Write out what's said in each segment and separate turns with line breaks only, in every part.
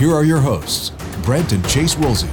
here are your hosts, Brent and Chase Wilsey.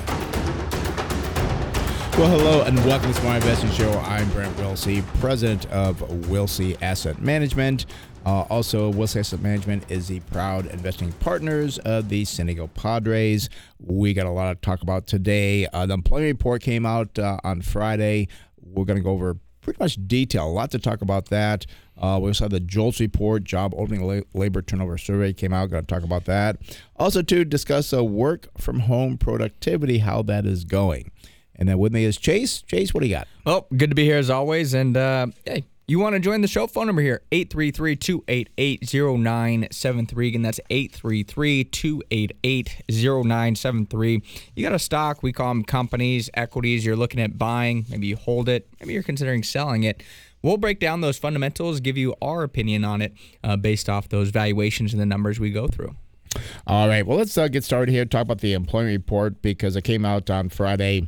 Well, hello and welcome to Smart Investing Show. I'm Brent Wilsey, president of Wilsey Asset Management. Uh, also, Wilsey Asset Management is the proud investing partners of the San Diego Padres. We got a lot to talk about today. Uh, the employment report came out uh, on Friday. We're going to go over pretty much detail. A lot to talk about that. Uh, we also have the JOLTS report, job opening la- labor turnover survey came out. Going to talk about that. Also, to discuss uh, work from home productivity, how that is going. And then with me is Chase. Chase, what do you got?
Well, good to be here as always. And uh, hey, you want to join the show? Phone number here 833 288 0973. Again, that's 833 288 0973. You got a stock, we call them companies, equities. You're looking at buying, maybe you hold it, maybe you're considering selling it. We'll break down those fundamentals, give you our opinion on it uh, based off those valuations and the numbers we go through.
All right. Well, let's uh, get started here. Talk about the employment report because it came out on Friday.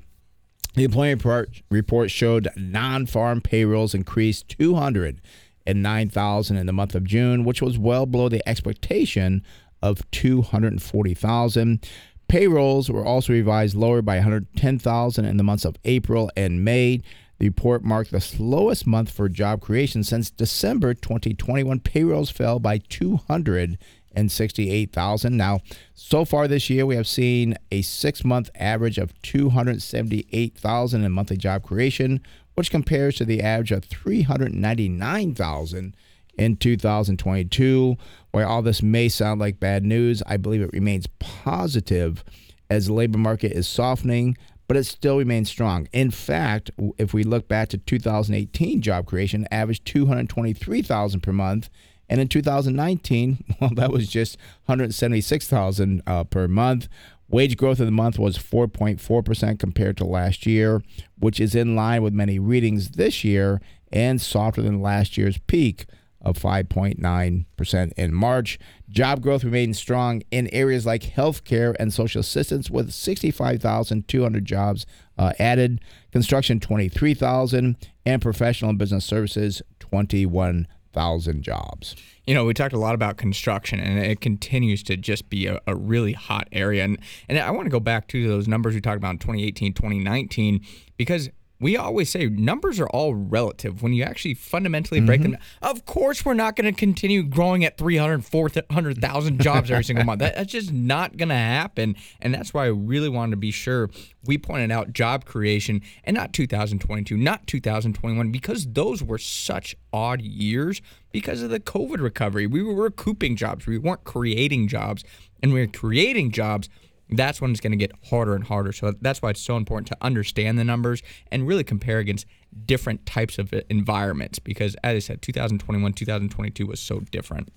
The employment report, report showed non-farm payrolls increased 209,000 in the month of June, which was well below the expectation of 240,000. Payrolls were also revised lower by 110,000 in the months of April and May. The report marked the slowest month for job creation since December 2021. payrolls fell by 268,000. Now, so far this year, we have seen a six month average of 278,000 in monthly job creation, which compares to the average of 399,000 in 2022. While all this may sound like bad news, I believe it remains positive as the labor market is softening, but it still remains strong. In fact, if we look back to 2018 job creation, averaged 223,000 per month, and in 2019, well, that was just 176,000 uh, per month. Wage growth of the month was 4.4% compared to last year, which is in line with many readings this year and softer than last year's peak of 5.9% in March. Job growth remains strong in areas like healthcare and social assistance, with 65,200 jobs uh, added, construction 23,000, and professional and business services 21,000 jobs.
You know, we talked a lot about construction, and it continues to just be a, a really hot area. And, and I want to go back to those numbers we talked about in 2018, 2019, because we always say numbers are all relative when you actually fundamentally break
Mm-hmm.
them. Of course, we're not going to continue growing at 300, 400,000 jobs every single month. That, that's just not going to happen. And that's why I really wanted to be sure we pointed out job creation and not 2022, not 2021, because those were such odd years because of the COVID recovery. We were recouping jobs, we weren't creating jobs, and we were creating jobs that's when it's going to get harder and harder. So that's why it's so important to understand the numbers and really compare against different types of environments because, as I said, 2021, 2022 was so different.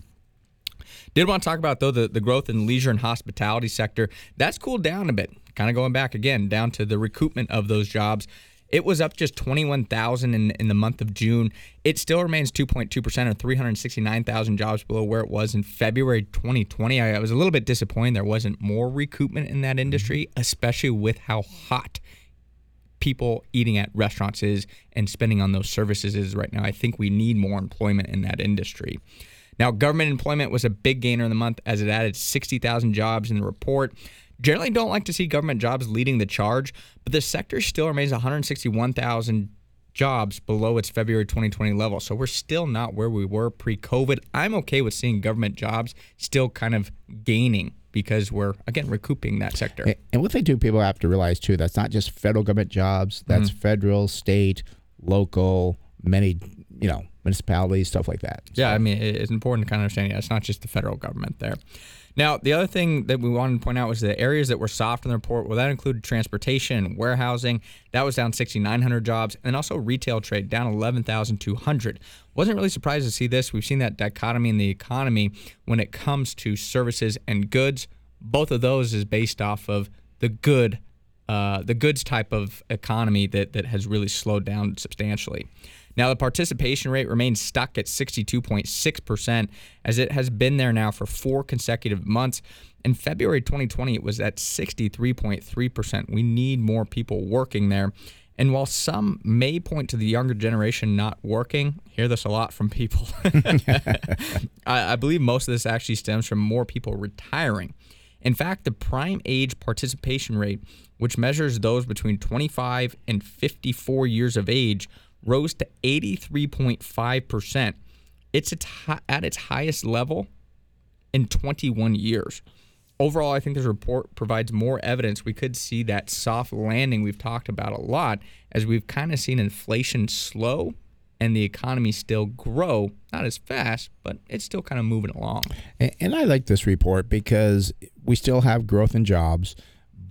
Did want to talk about though the, the growth in leisure and hospitality sector. That's cooled down a bit. Kind of going back again down to the recoupment of those jobs. It was up just 21,000 in, in the month of June. It still remains 2.2% or 369,000 jobs below where it was in February 2020. I, I was a little bit disappointed there wasn't more recoupment in that industry, mm-hmm. especially with how hot people eating at restaurants is and spending on those services is right now. I think we need more employment in that industry. Now, government employment was a big gainer in the month as it added 60,000 jobs in the report. Generally, don't like to see government jobs leading the charge, but the sector still remains 161,000 jobs below its February 2020 level. So we're still not where we were pre COVID. I'm okay with seeing government jobs still kind of gaining because we're, again, recouping that sector.
And- And what they do, people have to realize too, that's not just federal government jobs. Mm-hmm. That's federal, state, local, many, you know, municipalities, stuff like that.
Yeah, I mean, it's important to kind of understand. Yeah, it's not just the federal government there. Now, the other thing that we wanted to point out was the areas that were soft in the report. Well, that included transportation, warehousing. That was down 6,900 jobs, and also retail trade down 11,200. Wasn't really surprised to see this. We've seen that dichotomy in the economy when it comes to services and goods. Both of those is based off of the good, uh, the goods type of economy that that has really slowed down substantially. Now, the participation rate remains stuck at 62.6%, as it has been there now for four consecutive months. In February 2020, it was at 63.3%. We need more people working there. And while some may point to the younger generation not working, hear this a lot from people. I, I believe most of this actually stems from more people retiring. In fact, the prime age participation rate, which measures those between 25 and 54 years of age, rose to 83.5%. It's at its highest level in 21 years. Overall, I think this report provides more evidence we could see that soft landing we've talked about a lot as we've kind of seen inflation slow and the economy still grow, not as fast, but it's still kind of moving along.
And, I like this report because we still have growth in jobs,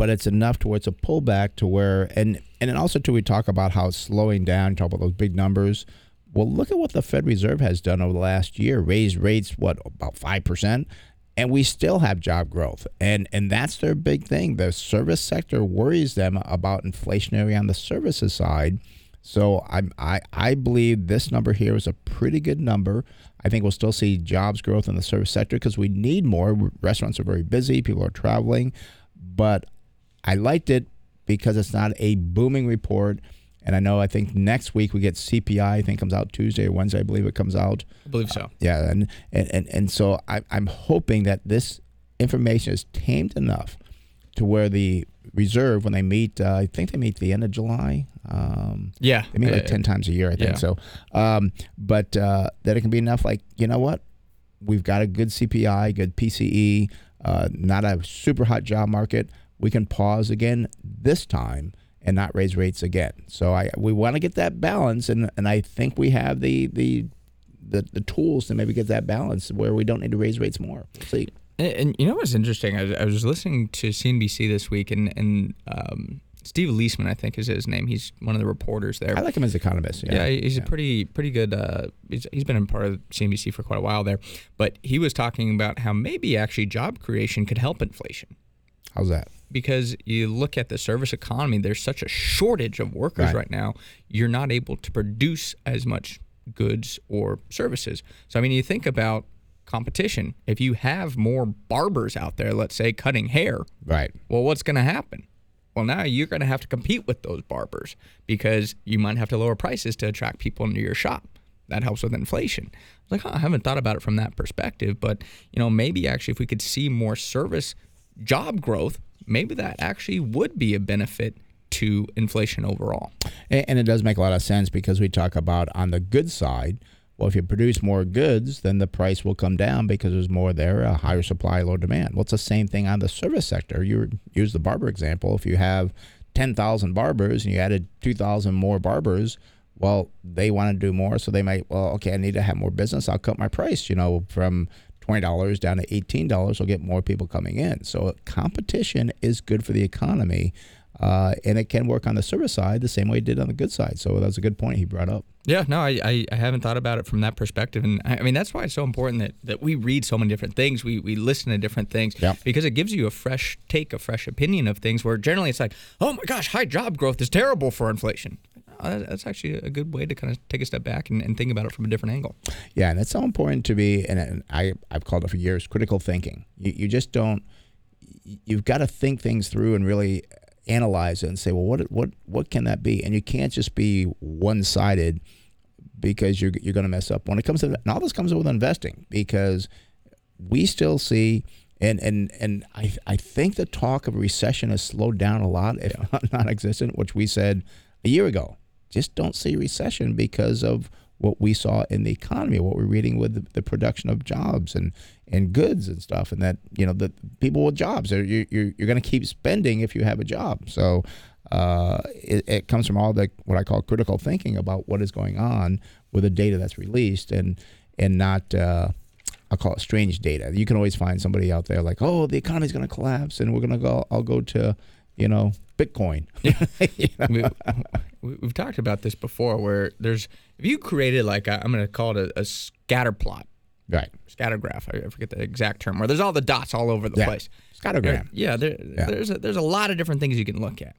but it's enough to where it's a pullback to where, and and then also too, we talk about how slowing down, talk about those big numbers. Well, look at what the Fed Reserve has done over the last year. Raised rates, what, about 5%? And we still have job growth. And, and that's their big thing. The service sector worries them about inflationary on the services side. So I'm, I, I believe this number here is a pretty good number. I think we'll still see jobs growth in the service sector because we need more. Restaurants are very busy, people are traveling. But I liked it because it's not a booming report. And I know I think next week we get CPI. I think comes out Tuesday or Wednesday. I believe it comes out.
I believe so. Uh,
yeah, and and and, and so I, I'm hoping that this information is tamed enough to where the reserve, when they meet, uh, I think they meet the end of July. Um,
yeah,
they meet like uh, ten times a year. I think yeah. so. Um, but uh, that it can be enough. Like you know what, we've got a good CPI, good PCE, uh, not a super hot job market we can pause again this time and not raise rates again. So I we want to get that balance, and and I think we have the the the, the tools to maybe get that balance where we don't need to raise rates more. We'll see.
And, and, you know what's interesting? I was, I was, listening to CNBC this week, and and um, Steve Liesman, I think is his name. He's one of the reporters there.
I like him as an economist.
Yeah, yeah he's yeah. a pretty pretty good. Uh, he's, he's been in part of CNBC for quite a while there, but he was talking about how maybe actually job creation could help inflation.
How's that?
Because you look at the service economy, there's such a shortage of workers right. right, now, you're not able to produce as much goods or services. So, I mean, you think about competition. If you have more barbers out there, let's say, cutting hair,
right?
Well, what's going to happen? Well, now you're going to have to compete with those barbers because you might have to lower prices to attract people into your shop. That helps with inflation. Like, I haven't thought about it from that perspective, but you know, maybe actually if we could see more service job growth, maybe that actually would be a benefit to inflation overall.
And, it does make a lot of sense because we talk about on the good side. Well, if you produce more goods, then the price will come down because there's more there, a higher supply, lower demand. Well, it's the same thing on the service sector. You use the barber example. If you have 10,000 barbers and you added 2,000 more barbers, well, they want to do more, so they might, well, okay, I need to have more business. I'll cut my price, you know, from $20 down to $18 will get more people coming in. So competition is good for the economy. Uh, and it can work on the service side the same way it did on the good side. So that was a good point he brought up.
Yeah, no, I, I, I, haven't thought about it from that perspective. And I, I, mean, that's why it's so important that, that we read so many different things. We, we listen to different things because it gives you a fresh take, a fresh opinion of things where generally it's like, oh my gosh, high job growth is terrible for inflation. Uh, that's actually a good way to kind of take a step back and, and think about it from a different angle.
Yeah, and it's so important to be, and I, I've called it for years, critical thinking. You, you just don't, you've got to think things through and really analyze it and say, well, what what what can that be? And you can't just be one sided because you're you're going to mess up when it comes to and all this comes up with investing because we still see and and and I I think the talk of recession has slowed down a lot, if yeah. not non-existent, which we said a year ago just don't see recession because of what we saw in the economy, what we're reading with the, the, production of jobs and, and goods and stuff, and that you know the people with jobs, you're you're, you're going to keep spending if you have a job. So uh, it, it, comes from all the what I call critical thinking about what is going on with the data that's released, and and not. Uh, I'll call it strange data. You can always find somebody out there like, oh, the economy's going to collapse, and we're going to go. I'll go to, you know, Bitcoin.
Yeah. you know? we, have talked about this before, where there's if you created like i am going to call it a, a scatter plot
Right.
Scattergraph. I I forget the exact term. Where there's all the dots all over the
Yeah.
place.
Scattergram.
Yeah, there, there's a, there's a lot of different things you can look at.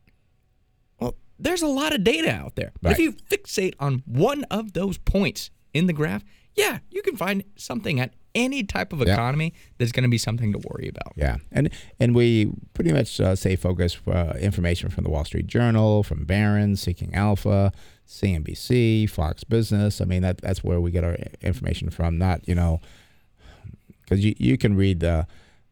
Well, there's a lot of data out there.
Right.
If you fixate on one of those points in the graph, yeah, you can find something at any type of
Yeah.
economy that's going to be something to worry about.
Yeah, and and we pretty much uh, say focus uh, information from the Wall Street Journal, from Barron's, Seeking Alpha, CNBC, Fox Business. I mean that that's where we get our information from. Not you know, because you, you can read the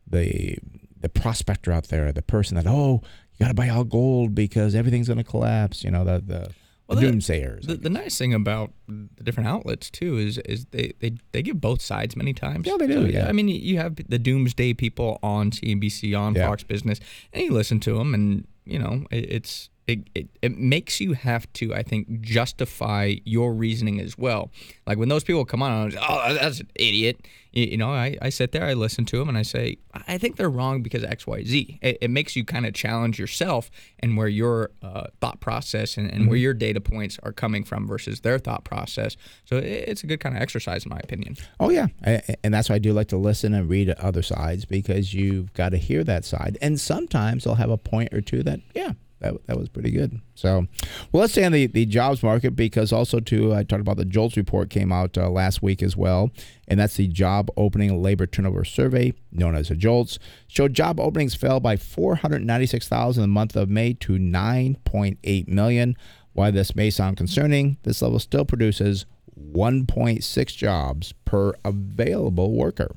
the the prospector out there, the person that oh you got to buy all gold because everything's going to collapse. You know the the,
Well,
the doomsayers.
The, the nice thing about the different outlets too is is they, they, they give both sides many times.
Yeah, they do, yeah.
I mean, you have the doomsday people on CNBC, on
Yeah.
Fox Business, and you listen to them, and you know it, it's it, it it makes you have to, I think, justify your reasoning as well. Like when those people come on, and oh, that's an idiot. You, you know, I, I sit there, I listen to them, and I say, I think they're wrong because X, Y, Z. It, it makes you kind of challenge yourself and where your uh, thought process and, and where your data points are coming from versus their thought process. So it, it's a good kind of exercise, in my opinion.
Oh yeah, a- and that's why I do like to listen and read other sides because you've got to hear that side, and sometimes they'll have a point or two that yeah. That, that was pretty good. So, well, let's stay on the, the jobs market because also too I talked about the JOLTS report came out uh, last week as well, and that's the job opening labor turnover survey known as the JOLTS. Showed job openings fell by 496,000 in the month of May to 9.8 million. While this may sound concerning, this level still produces 1.6 jobs per available worker.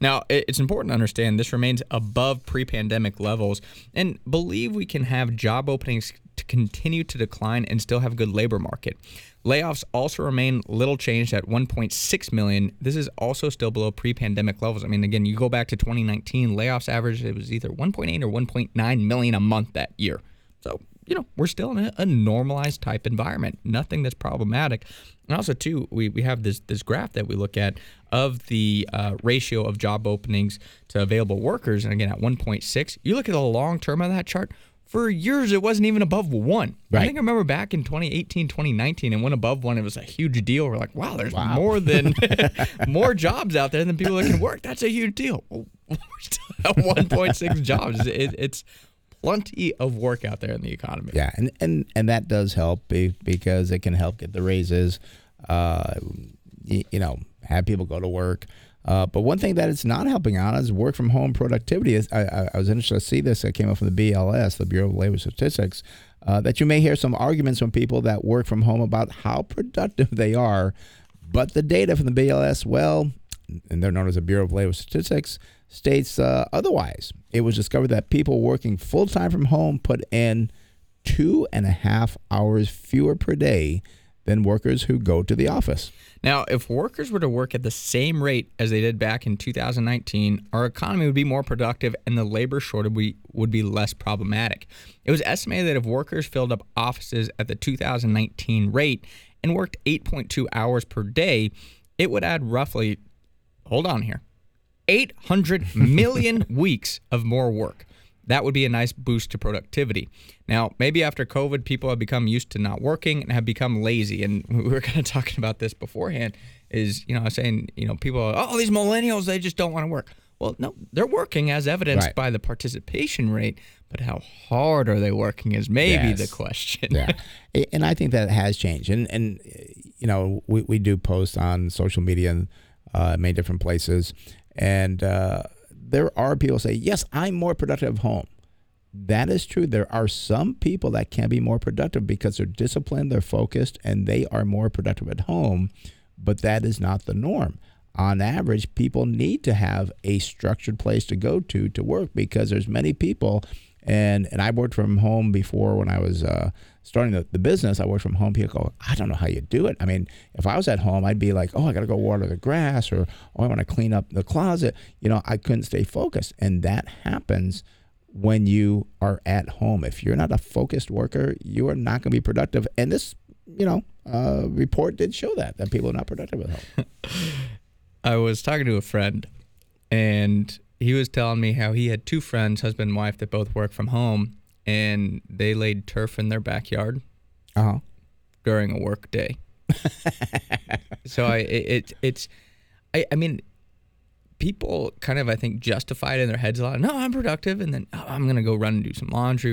Now, it's important to understand this remains above pre pandemic levels and believe we can have job openings to continue to decline and still have a good labor market. Layoffs also remain little changed at 1.6 million. This is also still below pre pandemic levels. I mean, again, you go back to 2019, layoffs average, it was either 1.8 or 1.9 million a month that year. You know, we're still in a, a normalized type environment, nothing that's problematic. And also, too, we, we have this this graph that we look at of the uh, ratio of job openings to available workers. And again, at 1.6, you look at the long term of that chart. For years, it wasn't even above one.
Right.
I think I remember back in 2018, 2019, and went above one. It was a huge deal. We're like, wow, there's more than more jobs out there than people that can work. That's a huge deal. We're still at 1.6 jobs. It, it's plenty of work out there in the economy.
Yeah, and and and that does help be, because it can help get the raises. Uh, you, you know, have people go to work. Uh, but one thing that it's not helping out is work from home productivity. I, I, I was interested to see this. It came up from the BLS, the Bureau of Labor Statistics, uh, that you may hear some arguments from people that work from home about how productive they are. But the data from the BLS, well, and they're known as the Bureau of Labor Statistics, states uh, otherwise. It was discovered that people working full time from home put in two and a half hours fewer per day than workers who go to the office.
Now, if workers were to work at the same rate as they did back in 2019, our economy would be more productive and the labor shortage would be, would be less problematic. It was estimated that if workers filled up offices at the 2019 rate and worked 8.2 hours per day, it would add roughly, hold on here, 800 million weeks of more work. That would be a nice boost to productivity. Now, maybe after COVID, people have become used to not working and have become lazy. And we were kind of talking about this beforehand. Is you know, I was saying, you know, people, are, oh, these millennials, they just don't want to work. Well, no, they're working as evidenced
Right.
by the participation rate, but how hard are they working is maybe the question.
Yeah, and I think that has changed. And and you know, we, we do post on social media and uh, many different places, and uh, there are people say, yes, I'm more productive at home. That is true. There are some people that can be more productive because they're disciplined, they're focused, and they are more productive at home. But that is not the norm. On average, people need to have a structured place to go to to work because there's many people, and and I worked from home before when I was uh, starting the, the business. I worked from home. People go, I don't know how you do it. I mean, if I was at home, I'd be like, oh, I got to go water the grass, or oh, I want to clean up the closet. You know, I couldn't stay focused, and that happens when you are at home. If you're not a focused worker, you are not going to be productive. And this, you know, uh, report did show that that people are not productive at home.
I was talking to a friend, and he was telling me how he had two friends, husband and wife, that both work from home, and they laid turf in their backyard
Uh huh.
during a work day. so I it, it it's I, I mean people kind of I think justify it in their heads a lot. No, I'm productive, and then oh, I'm gonna go run and do some laundry.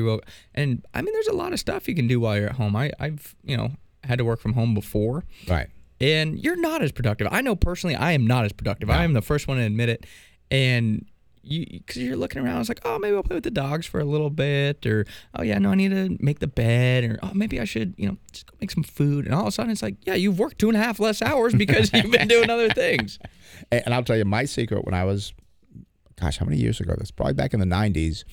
And I mean, there's a lot of stuff you can do while you're at home. I, I've you know had to work from home before,
Right.
and you're not as productive. I know personally, I am not as productive. I am the first one to admit it, and. You, because you're looking around, it's like, oh, maybe I'll play with the dogs for a little bit, or oh yeah, no, I need to make the bed, or oh, maybe I should, you know, just go make some food. And all of a sudden, it's like, yeah, you've worked two and a half less hours because you've been doing other things.
And, and I'll tell you my secret when I was, gosh, how many years ago? That's probably back in the '90s,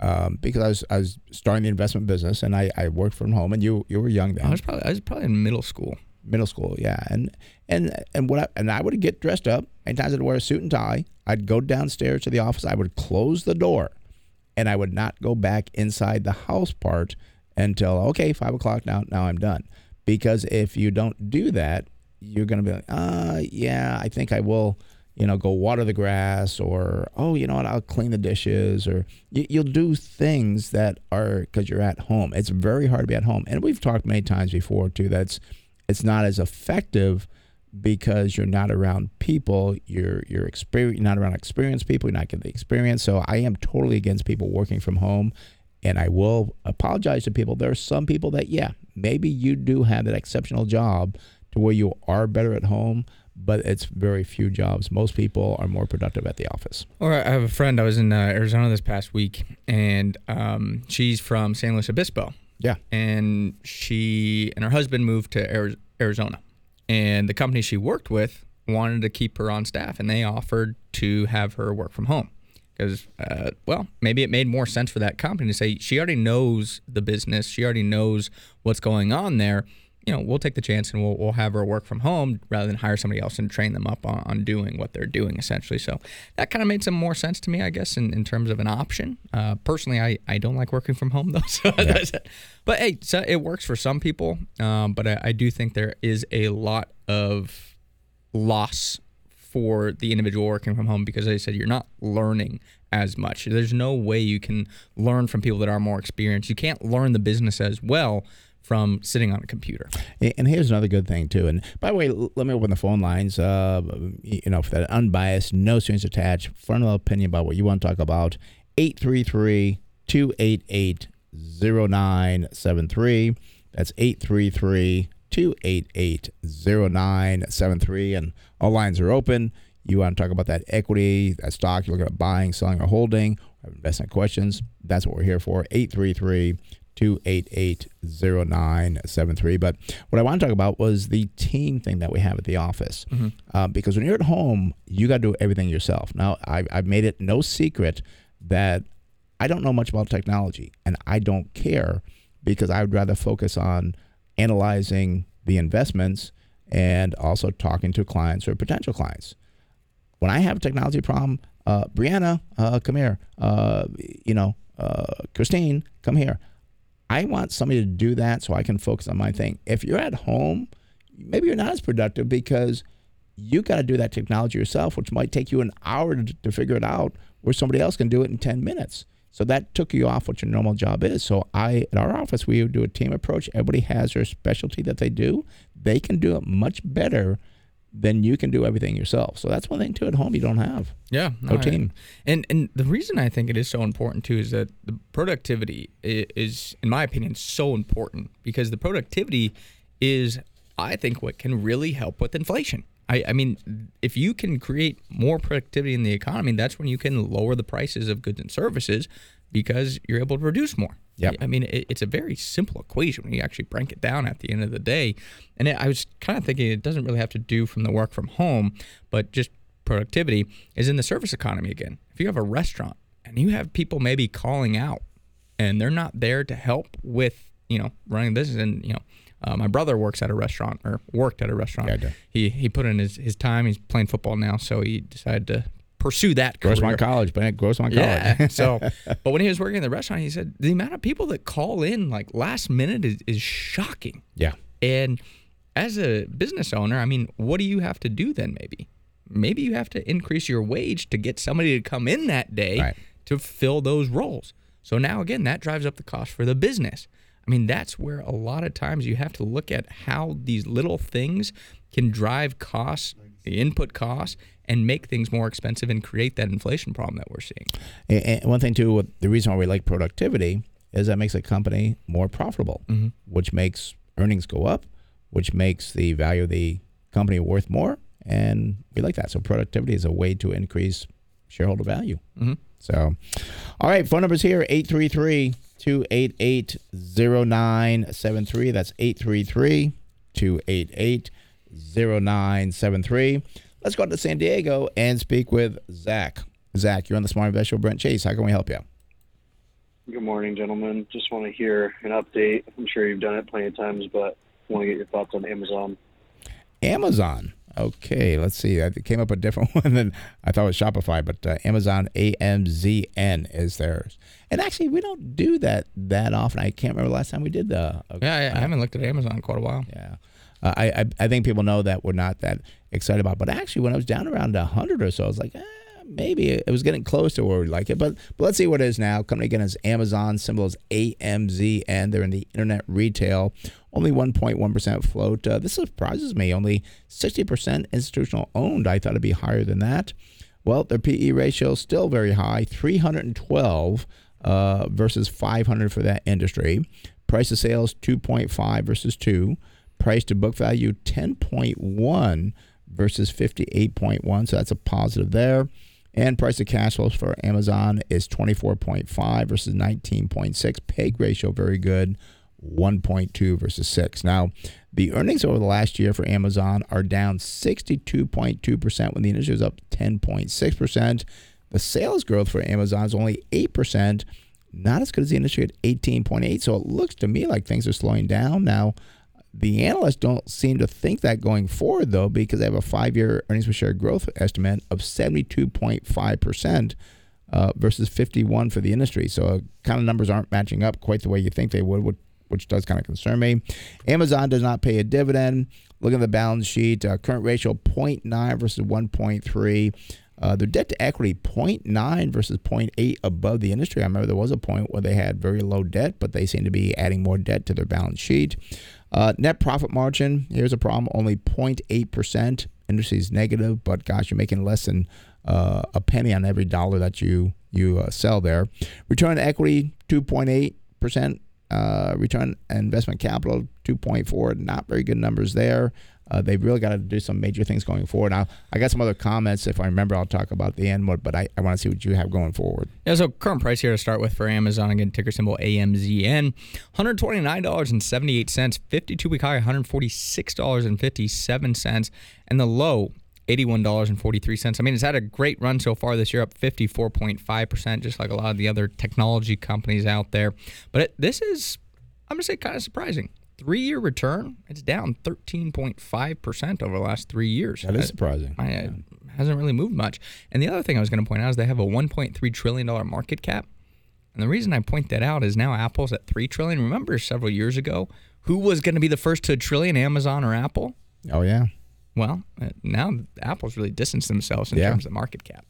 um, because I was I was starting the investment business and I, I worked from home. And you you were young then,
I was probably I was probably in middle school.
Middle school, yeah. And and and what I, and I would get dressed up. Anytime I'd wear a suit and tie, I'd go downstairs to the office. I would close the door, and I would not go back inside the house part until okay, five o'clock now. Now I'm done. Because if you don't do that, you're gonna be like, uh, yeah, I think I will. You know, go water the grass, or oh, you know what, I'll clean the dishes, or you, you'll do things that are because you're at home. It's very hard to be at home, and we've talked many times before too. That's it's not as effective because you're not around people. You're you're experience not around experienced people. You're not getting the experience. So I am totally against people working from home, and I will apologize to people. There are some people that yeah, maybe you do have that exceptional job to where you are better at home, but it's very few jobs. Most people are more productive at the office.
Or I have a friend. I was in uh, Arizona this past week, and um, she's from San Luis Obispo,
Yeah,
and she and her husband moved to Arizona, and the company she worked with wanted to keep her on staff, and they offered to have her work from home. Because, uh, well, maybe it made more sense for that company to say she already knows the business, she already knows what's going on there. You know, we'll take the chance and we'll, we'll have her work from home rather than hire somebody else and train them up on, on doing what they're doing essentially. So that kind of made some more sense to me, I guess, in, in terms of an option. Uh, personally, I, I don't like working from home though. So it. But hey, so it works for some people. Um, but I, I do think there is a lot of loss for the individual working from home because, as I said, you're not learning as much. There's no way you can learn from people that are more experienced. You can't learn the business as well from sitting on a computer.
And here's another good thing too. And by the way, let me open the phone lines. Uh, you know, for that unbiased, no strings attached, fundamental opinion about what you want to talk about. 833-288-0973. That's 833-288-0973. And all lines are open. You want to talk about that equity, that stock you're looking at buying, selling, or holding, or investment questions. That's what we're here for. 833 288 0973. But what I want to talk about was the team thing that we have at the office. Uh, because when you're at home, you got to do everything yourself. Now, I, I've made it no secret that I don't know much about technology and I don't care because I would rather focus on analyzing the investments and also talking to clients or potential clients when I have a technology problem, uh, Brianna, uh, come here. Uh, you know, uh, Christine, come here. I want somebody to do that so I can focus on my thing. If you're at home, maybe you're not as productive because you got to do that technology yourself, which might take you an hour to, to figure it out, where somebody else can do it in 10 minutes. So that took you off what your normal job is. So I, at our office, we do a team approach. Everybody has their specialty that they do. They can do it much better than you can do everything yourself. So that's one thing too. At home, you don't have.
Yeah,
No team.
And and the reason I think it is so important too is that the productivity is, in my opinion, so important because the productivity is, I think, what can really help with inflation. I, I mean, if you can create more productivity in the economy, that's when you can lower the prices of goods and services because you're able to produce more.
Yep.
I mean, it, it's a very simple equation when you actually break it down at the end of the day. And it, I was kind of thinking it doesn't really have to do from the work from home, but just productivity is in the service economy again. If you have a restaurant and you have people maybe calling out and they're not there to help with, you know, running business and, you know, uh, my brother works at a restaurant or worked at a restaurant.
Yeah,
He he put in his, his time. He's playing football now, so he decided to pursue that career.
Grossmont College, man. Grossmont
Yeah.
College.
so, but when he was working in the restaurant, he said the amount of people that call in like last minute is, is shocking.
yeah.
And as a business owner, I mean, what do you have to do then? Maybe, maybe you have to increase your wage to get somebody to come in that day
Right.
to fill those roles. So now again, that drives up the cost for the business. I mean, that's where a lot of times you have to look at how these little things can drive costs, the input costs, and make things more expensive and create that inflation problem that we're seeing.
And, one thing too, the reason why we like productivity is that makes a company more profitable,
Mm-hmm.
which makes earnings go up, which makes the value of the company worth more, and we like that. So productivity is a way to increase shareholder value.
Mhm.
So, all right, phone numbers here 833 288 0973. That's 833 288 0973. Let's go to San Diego and speak with Zach. Zach, you're on the Smart Investor with Brent Chase. How can we help you?
Good morning, gentlemen. Just want to hear an update. I'm sure you've done it plenty of times, but want to get your thoughts on Amazon.
Amazon. Okay, let's see. It came up a different one than I thought it was Shopify, but uh, Amazon AMZN is theirs. And actually, we don't do that that often. I can't remember the last time we did the. uh,
Yeah, yeah I haven't looked at Amazon in quite a while.
Yeah. Uh, I, I I think people know that we're not that excited about. But actually, when I was down around hundred or so, I was like, eh, maybe it was getting close to where we like it. But but let's see what it is now. Company again is Amazon. Symbol is AMZN. They're in the internet retail. Only 1.1 percent float. Uh, this surprises me. Only 60 percent institutional owned. I thought it'd be higher than that. Well, their PE ratio is still very high, 312 uh, versus 500 for that industry. Price of sales 2.5 versus 2. Price to book value 10.1 versus 58.1. So that's a positive there. And price to cash flows for Amazon is 24.5 versus 19.6. PEG ratio very good, 1.2 versus 6. Now, the earnings over the last year for Amazon are down 62.2% when the industry is up 10.6%. The sales growth for Amazon is only 8%, not as good as the industry at 18.8. So it looks to me like things are slowing down. Now, the analysts don't seem to think that going forward, though, because they have a five year earnings per share growth estimate of 72.5% uh, versus 51 for the industry. So, uh, kind of numbers aren't matching up quite the way you think they would, which, which does kind of concern me. Amazon does not pay a dividend. Look at the balance sheet. Uh, current ratio 0.9 versus 1.3. Uh, their debt to equity 0.9 versus 0.8 above the industry. I remember there was a point where they had very low debt, but they seem to be adding more debt to their balance sheet. Uh, net profit margin, here's a problem, only 0.8%. Industry is negative, but gosh, you're making less than uh, a penny on every dollar that you you uh, sell there. Return on equity 2.8%. Uh, return investment capital 2.4. Not very good numbers there. Uh, they've really got to do some major things going forward. Now, I got some other comments. If I remember, I'll talk about the end, but I, I want to see what you have going forward.
Yeah, so current price here to start with for Amazon, again, ticker symbol AMZN, $129.78, 52 week high, $146.57, and the low, $81.43. I mean, it's had a great run so far this year, up 54.5%, just like a lot of the other technology companies out there. But it, this is, I'm going to say, kind of surprising. Three year return, it's down 13.5% over the last three years.
That is surprising.
I, I, hasn't really moved much. And the other thing I was going to point out is they have a 1.3 trillion dollar market cap. And the reason I point that out is now Apple's at 3 trillion. Remember several years ago who was going to be the first to a trillion, Amazon or Apple?
Oh, yeah.
Well, uh, now Apple's really distanced themselves in
Yeah.
terms of market cap.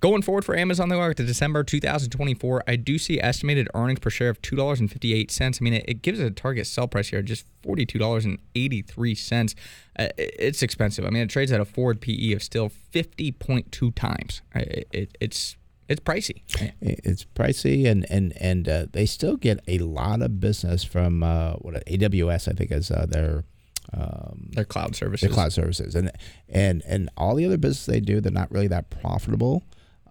Going forward for Amazon, though, to December 2024, I do see estimated earnings per share of $2.58. I mean, it, it gives it a target sell price here of just $42.83. Uh, it- it's expensive. I mean, it trades at a forward PE of still 50.2 times. It, it, it's it's pricey.
It's pricey, and and and uh, they still get a lot of business from uh, what AWS, I think, is uh, their um,
Their cloud services.
their cloud services, and and and all the other business they do, they're not really that profitable.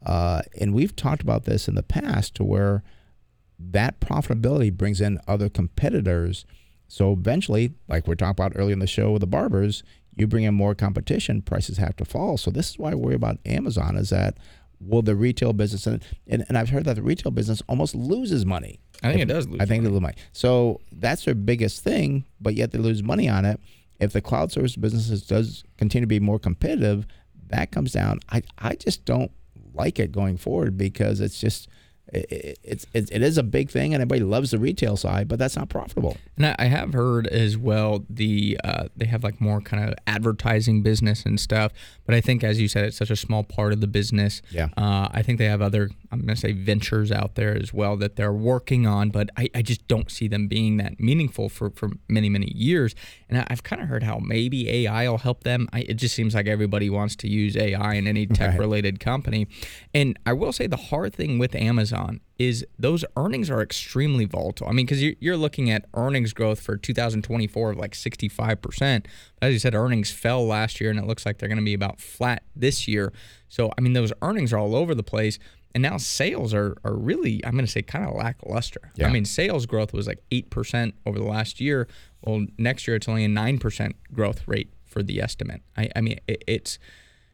Uh, and we've talked about this in the past, to where that profitability brings in other competitors. So eventually, like we're talking about earlier in the show with the barbers, you bring in more competition, prices have to fall. So this is why I worry about Amazon is that will the retail business and and, and I've heard that the retail business almost loses money.
I think it does lose
I think
money.
they lose money. So that's their biggest thing, but yet they lose money on it. If the cloud service businesses does continue to be more competitive, that comes down. I, I just don't like it going forward because it's just it, it's it, it is a big thing, and everybody loves the retail side, but that's not profitable.
And I, have heard as well the uh, they have like more kind of advertising business and stuff. But I think, as you said, it's such a small part of the business.
Yeah.
Uh, I think they have other I'm gonna say ventures out there as well that they're working on, but I, I just don't see them being that meaningful for for many many years. And I, I've kind of heard how maybe AI will help them. I, it just seems like everybody wants to use AI in any tech related company. And I will say the hard thing with Amazon is those earnings are extremely volatile. I mean, because you're, you're looking at earnings growth for 2024 of like 65%. As you said, earnings fell last year, and it looks like they're going to be about flat this year. So, I mean, those earnings are all over the place. And now sales are, are really, I'm going to say, kind of lackluster.
Yeah.
I mean, sales growth was like 8% over the last year. Well, next year it's only a 9% growth rate for the estimate. I, I mean, it, it's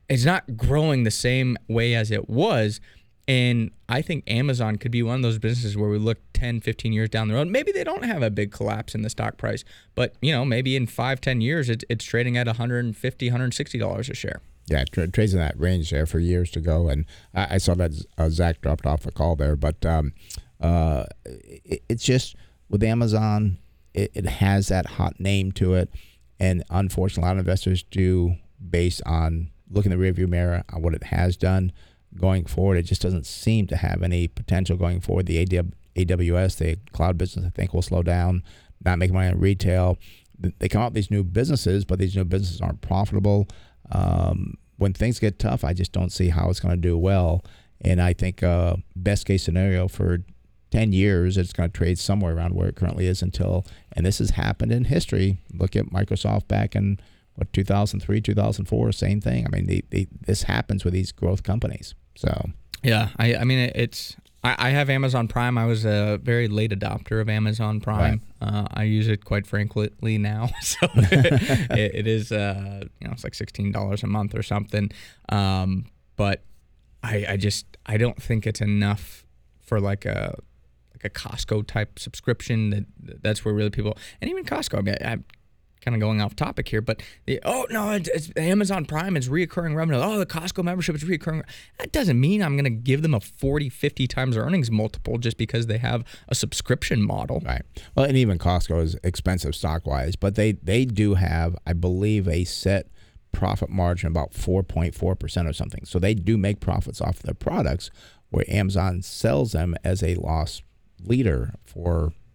it's not growing the same way as it was. And I think Amazon could be one of those businesses where we look 10, 15 years down the road. Maybe they don't have a big collapse in the stock price, but you know, maybe in five, 10 years, it's, it's trading at 150, 160 dollars a share.
Yeah, tra- trades in that range there for years to go, and I, I saw that uh, Zach dropped off a call there, but um, uh, it, it's just with Amazon, it, it has that hot name to it, and unfortunately, a lot of investors do based on looking in the rearview mirror on what it has done going forward. It just doesn't seem to have any potential going forward. The AWS, the cloud business, I think will slow down. Not making money on retail. They come out with these new businesses, but these new businesses aren't profitable. Um, when things get tough, I just don't see how it's going to do well. And I think uh, best case scenario for 10 years, it's going to trade somewhere around where it currently is until, and this has happened in history. Look at Microsoft back in what 2003, 2004, same thing. I mean, this happens with these growth companies. So
Yeah, I, I mean, it's. I, I have Amazon Prime. I was a very late adopter of Amazon Prime. Uh, I use it quite frankly now, so it, it is. Uh, you know, it's like sixteen dollars a month or something. Um, but I, I just I don't think it's enough for like a like a Costco type subscription. That that's where really people and even Costco. I mean, I, I'm kind of going off topic here, but the, oh no, it's, it's Amazon Prime is reoccurring revenue. Oh, the Costco membership is reoccurring. That doesn't mean I'm going to give them a 40, 50 times earnings multiple just because they have a subscription model.
Right. Well, and even Costco is expensive stock wise, but they they do have, I believe, a set profit margin about 4.4 percent or something. So they do make profits off their products, where Amazon sells them as a loss leader for.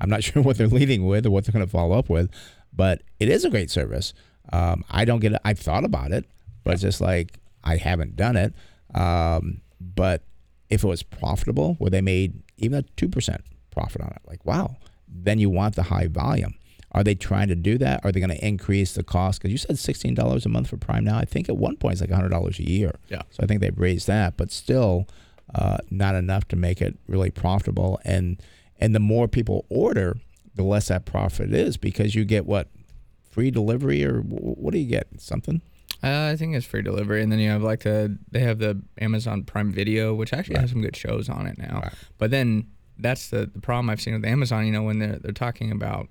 I'm not sure what they're leading with or what they're going to follow up with, but it is a great service. Um, I don't get it. I've thought about it, but it's just like I haven't done it. Um, but if it was profitable, where they made even a two percent profit on it, like wow, then you want the high volume. Are they trying to do that? Are they going to increase the cost? Because you said sixteen dollars a month for Prime now. I think at one point it's like hundred dollars a year.
Yeah.
So I think they've raised that, but still uh, not enough to make it really profitable. And and the more people order, the less that profit is because you get what free delivery or what do you get? Something.
Uh, I think it's free delivery, and then you have like the they have the Amazon Prime Video, which actually has some good shows on it now.
Right.
But then that's the, the problem I've seen with Amazon. You know, when they're they're talking about,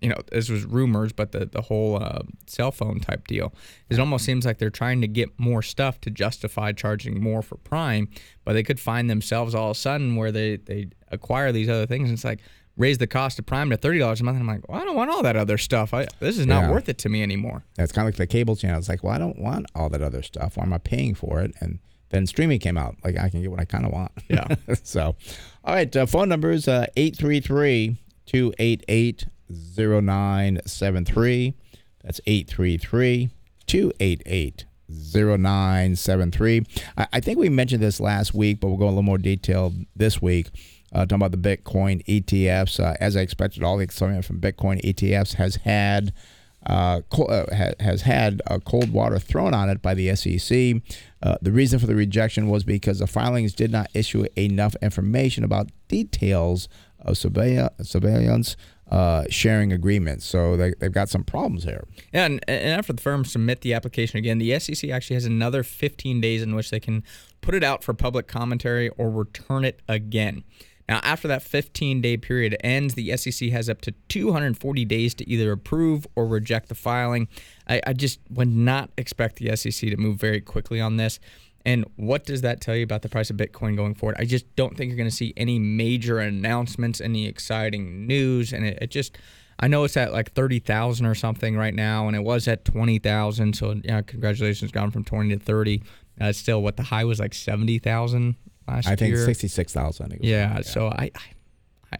you know, this was rumors, but the the whole uh, cell phone type deal, it almost seems like they're trying to get more stuff to justify charging more for Prime, but they could find themselves all of a sudden where they they acquire these other things, and it's like raise the cost of Prime to thirty dollars a month. And I'm like, well, I don't want all that other stuff. I, this is not
Yeah.
worth it to me anymore.
That's kind of like the cable channel. It's like, well, I don't want all that other stuff. Why am I paying for it? And then streaming came out. Like, I can get what I kind of want.
Yeah.
so, all right. Uh, phone number is 833 288 0973. That's 833 288 0973. I think we mentioned this last week, but we'll go a little more detail this week. Uh, talking about the Bitcoin ETFs. Uh, as I expected, all the excitement from Bitcoin ETFs has had uh, uh, ha- has had cold water thrown on it by the SEC. Uh, the reason for the rejection was because the filings did not issue enough information about details of surveilla- surveillance uh, sharing agreements. So they, they've got some problems here.
Yeah, and, and after the firms submit the application again, the SEC actually has another 15 days in which they can put it out for public commentary or return it again. Now, after that 15 day period ends, the SEC has up to 240 days to either approve or reject the filing. I, I just would not expect the SEC to move very quickly on this. And what does that tell you about the price of Bitcoin going forward? I just don't think you're going to see any major announcements, any exciting news, and it, it just. I know it's at like thirty thousand or something right now, and it was at twenty thousand. So yeah, congratulations, gone from twenty to thirty. Uh, still, what the high was like seventy thousand last
I think
year.
sixty six thousand.
Yeah, so I, I,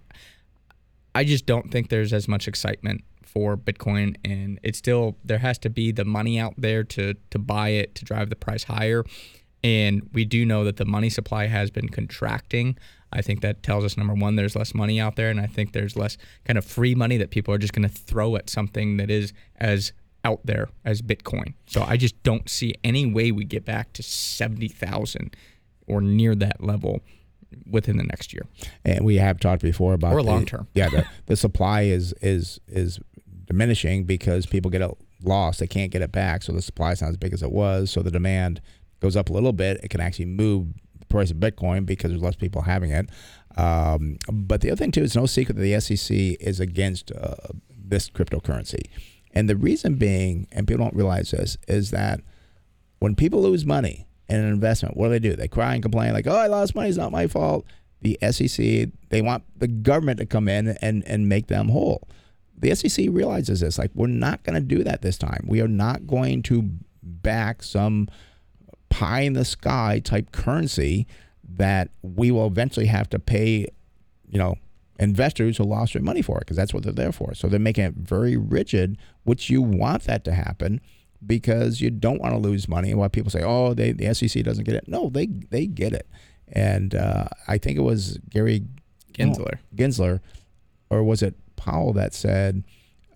I just don't think there's as much excitement for Bitcoin, and it's still there has to be the money out there to to buy it to drive the price higher, and we do know that the money supply has been contracting. I think that tells us number one, there's less money out there, and I think there's less kind of free money that people are just going to throw at something that is as out there as Bitcoin. So I just don't see any way we get back to seventy thousand or near that level within the next year.
And we have talked before about
Or
the-
long term.
Yeah, the, the supply is is is diminishing because people get it lost. They can't get it back, so the supply is not as big as it was. So the demand goes up a little bit. It can actually move the price of Bitcoin because there's less people having it. Um, but the other thing too, it's no secret that the SEC is against uh, this cryptocurrency, and the reason being, and people don't realize this, is that when people lose money in an investment, what do they do? They cry and complain like, "Oh, I lost money. It's not my fault." The SEC they want the government to come in and and make them whole. The SEC realizes this. Like, we're not going to do that this time. We are not going to back some pie in the sky type currency that we will eventually have to pay, you know, investors who lost their money for it because that's what they're there for. So they're making it very rigid, which you want that to happen because you don't want to lose money. And why people say, "Oh, they, the SEC doesn't get it," no, they they get it. And uh, I think it was Gary
Gensler.
Gensler, or was it Powell that said,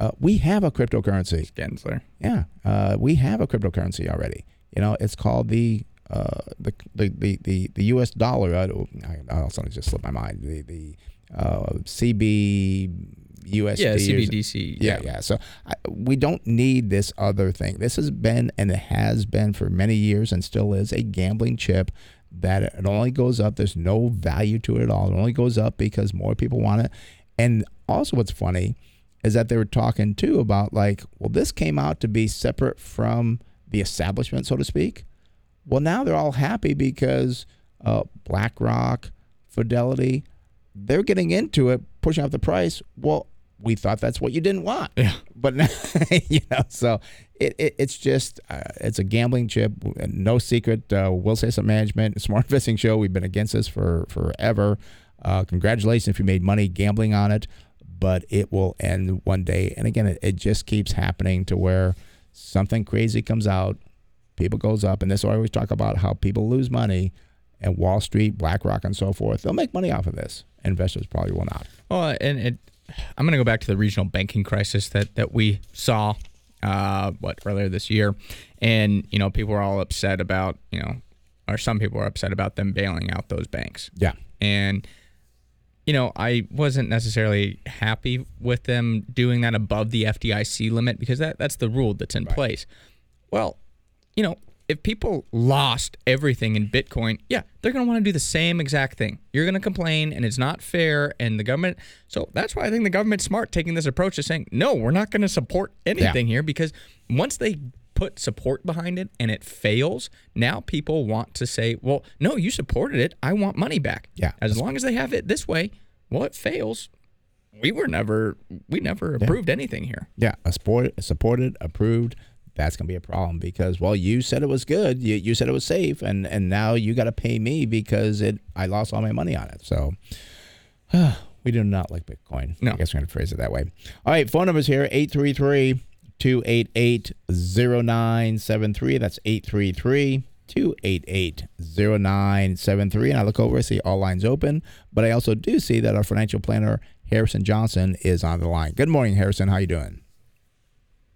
uh, "We have a cryptocurrency."
Gensler.
Yeah, uh, we have a cryptocurrency already. You know, it's called the uh, the, the the the the U.S. dollar. I, I, I something just slipped my mind. The the uh, CB USD.
Yeah, CBDC.
yeah, yeah. So I, we don't need this other thing. This has been and it has been for many years and still is a gambling chip that it only goes up. There's no value to it at all. It only goes up because more people want it. And also, what's funny is that they were talking too about like, well, this came out to be separate from the establishment, so to speak. Well, now they're all happy because uh, BlackRock, Fidelity, they're getting into it, pushing up the price. Well, we thought that's what you didn't want.
Yeah.
But now, you know, so it, it it's just uh, it's a gambling chip. No secret. Uh, Wilsey Asset Management, smart investing show. We've been against this for forever. Uh, congratulations if you made money gambling on it, but it will end one day. And again, it, it just keeps happening to where something crazy comes out, people goes up, and this is why I always talk about how people lose money, and Wall Street, BlackRock, and so forth. They'll make money off of this. Investors probably will not.
Well, and it, I'm going to go back to the regional banking crisis that that we saw, uh, what earlier this year, and you know people were all upset about you know, or some people were upset about them bailing out those banks.
Yeah.
and you know I wasn't necessarily happy with them doing that above the FDIC limit because that that's the rule that's in place. Well, you know, if people lost everything in Bitcoin, yeah, they're going to want to do the same exact thing. You're going to complain and it's not fair and the government so that's why I think the government's smart taking this approach of saying, "No, we're not going to support anything here because once they put support behind it and it fails, now people want to say, "Well, no, you supported it. I want money back."
Yeah.
As long as they have it this way, well, it fails. We were never we never approved anything here.
Yeah, a sport, supported, approved. That's gonna be a problem because well, you said it was good, you, you said it was safe, and and now you got to pay me because it I lost all my money on it. So we do not like Bitcoin.
No.
I guess we're gonna phrase it that way. All right, phone numbers here 833 288 0973. That's 833 288 0973. And I look over, I see all lines open, but I also do see that our financial planner, Harrison Johnson, is on the line. Good morning, Harrison. How you doing?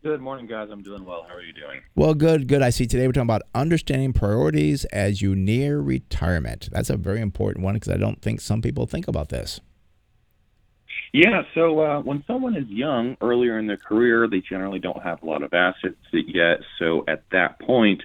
Good morning, guys. I'm doing well. How are you doing?
Well, good, good. I see today we're talking about understanding priorities as you near retirement. That's a very important one because I don't think some people think about this.
Yeah, so uh, when someone is young, earlier in their career, they generally don't have a lot of assets yet. So at that point,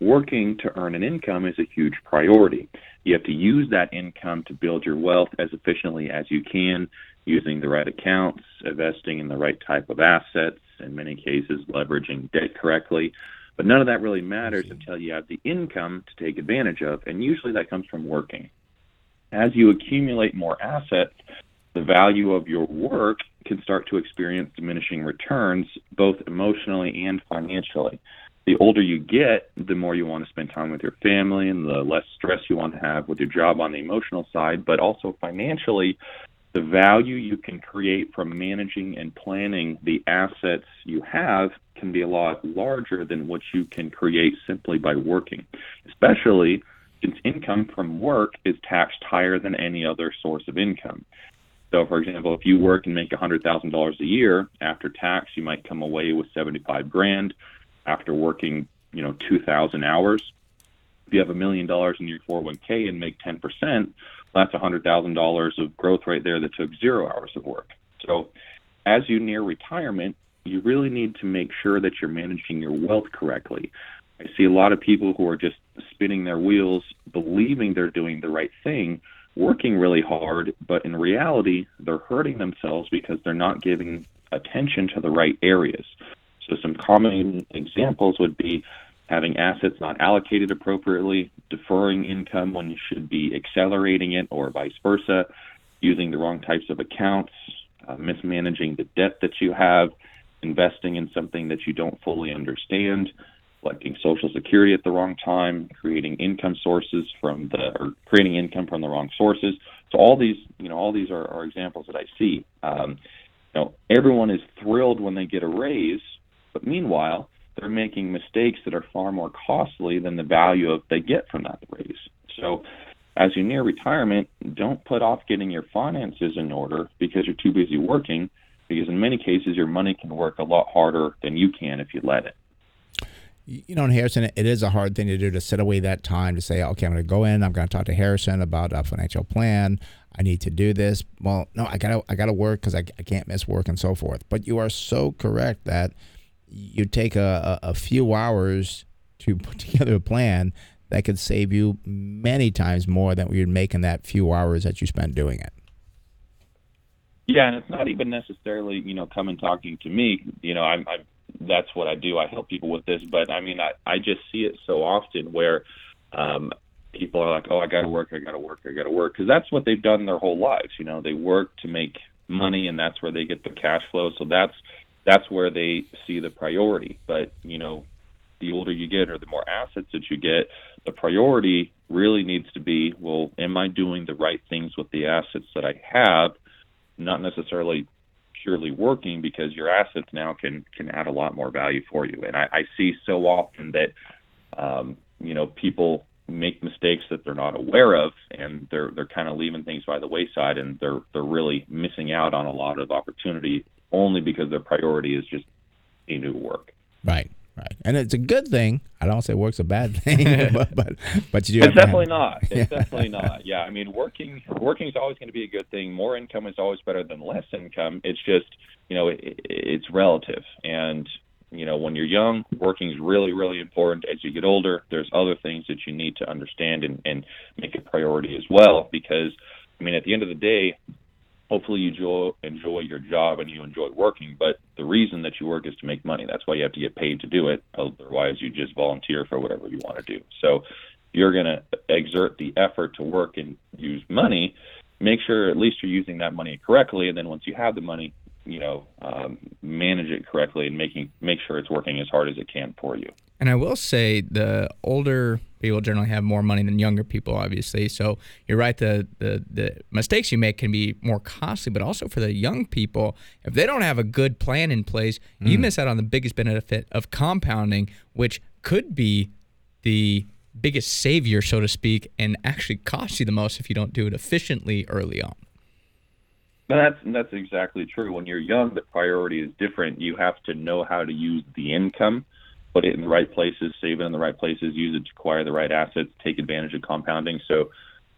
working to earn an income is a huge priority. You have to use that income to build your wealth as efficiently as you can, using the right accounts, investing in the right type of assets, in many cases, leveraging debt correctly. But none of that really matters mm-hmm. until you have the income to take advantage of, and usually that comes from working. As you accumulate more assets, the value of your work can start to experience diminishing returns, both emotionally and financially. The older you get, the more you want to spend time with your family and the less stress you want to have with your job on the emotional side, but also financially, the value you can create from managing and planning the assets you have can be a lot larger than what you can create simply by working, especially since income from work is taxed higher than any other source of income. So, for example, if you work and make $100,000 a year after tax, you might come away with 75 grand after working, you know, 2,000 hours. If you have a million dollars in your 401k and make 10%, that's $100,000 of growth right there that took zero hours of work. So, as you near retirement, you really need to make sure that you're managing your wealth correctly. I see a lot of people who are just spinning their wheels, believing they're doing the right thing, working really hard, but in reality, they're hurting themselves because they're not giving attention to the right areas. So, some common examples would be having assets not allocated appropriately, deferring income when you should be accelerating it, or vice versa, using the wrong types of accounts, uh, mismanaging the debt that you have, investing in something that you don't fully understand, collecting Social Security at the wrong time, creating income sources from the or creating income from the wrong sources. So all these, you know, all these are, are examples that I see. Um, you know, everyone is thrilled when they get a raise, but meanwhile, they're making mistakes that are far more costly than the value of they get from that raise. So as you near retirement, don't put off getting your finances in order because you're too busy working, because in many cases your money can work a lot harder than you can if you let it
you know, Harrison, it is a hard thing to do to set away that time to say, okay, I'm going to go in. I'm going to talk to Harrison about a financial plan. I need to do this. Well, no, I gotta, I gotta work because I, I can't miss work and so forth. But you are so correct that you take a, a, few hours to put together a plan that could save you many times more than you'd make in that few hours that you spent doing it.
Yeah, and it's not even necessarily, you know, coming talking to me. You know, I'm, I'm that's what I do. I help people with this, but I mean, I I just see it so often where um, people are like, "Oh, I got to work, I got to work, I got to work," because that's what they've done their whole lives. You know, they work to make money, and that's where they get the cash flow. So that's that's where they see the priority. But you know, the older you get, or the more assets that you get, the priority really needs to be, well, am I doing the right things with the assets that I have? Not necessarily purely working because your assets now can can add a lot more value for you. And I, I see so often that um, you know people make mistakes that they're not aware of, and they're they're kind of leaving things by the wayside, and they're they're really missing out on a lot of opportunity only because their priority is just a new work.
Right. Right, and it's a good thing. I don't say work's a bad thing, but but, but you
do. It's definitely not. It's definitely not. Yeah, I mean, working working is always going to be a good thing. More income is always better than less income. It's just you know it, it's relative, and you know when you're young, working is really really important. As you get older, there's other things that you need to understand and and make a priority as well. Because I mean, at the end of the day, hopefully you enjoy, enjoy your job and you enjoy working. But the reason that you work is to make money. That's why you have to get paid to do it. Otherwise, you just volunteer for whatever you want to do. So you're going to exert the effort to work and use money. Make sure at least you're using that money correctly, and then once you have the money, you know, um, manage it correctly and making make sure it's working as hard as it can for you.
And I will say the older people generally have more money than younger people, obviously. So you're right. The, the the mistakes you make can be more costly, but also for the young people, if they don't have a good plan in place, mm. you miss out on the biggest benefit of compounding, which could be the biggest savior, so to speak, and actually cost you the most if you don't do it efficiently early on.
That's that's exactly true. When you're young, the priority is different. You have to know how to use the income put it in the right places, save it in the right places, use it to acquire the right assets, take advantage of compounding. So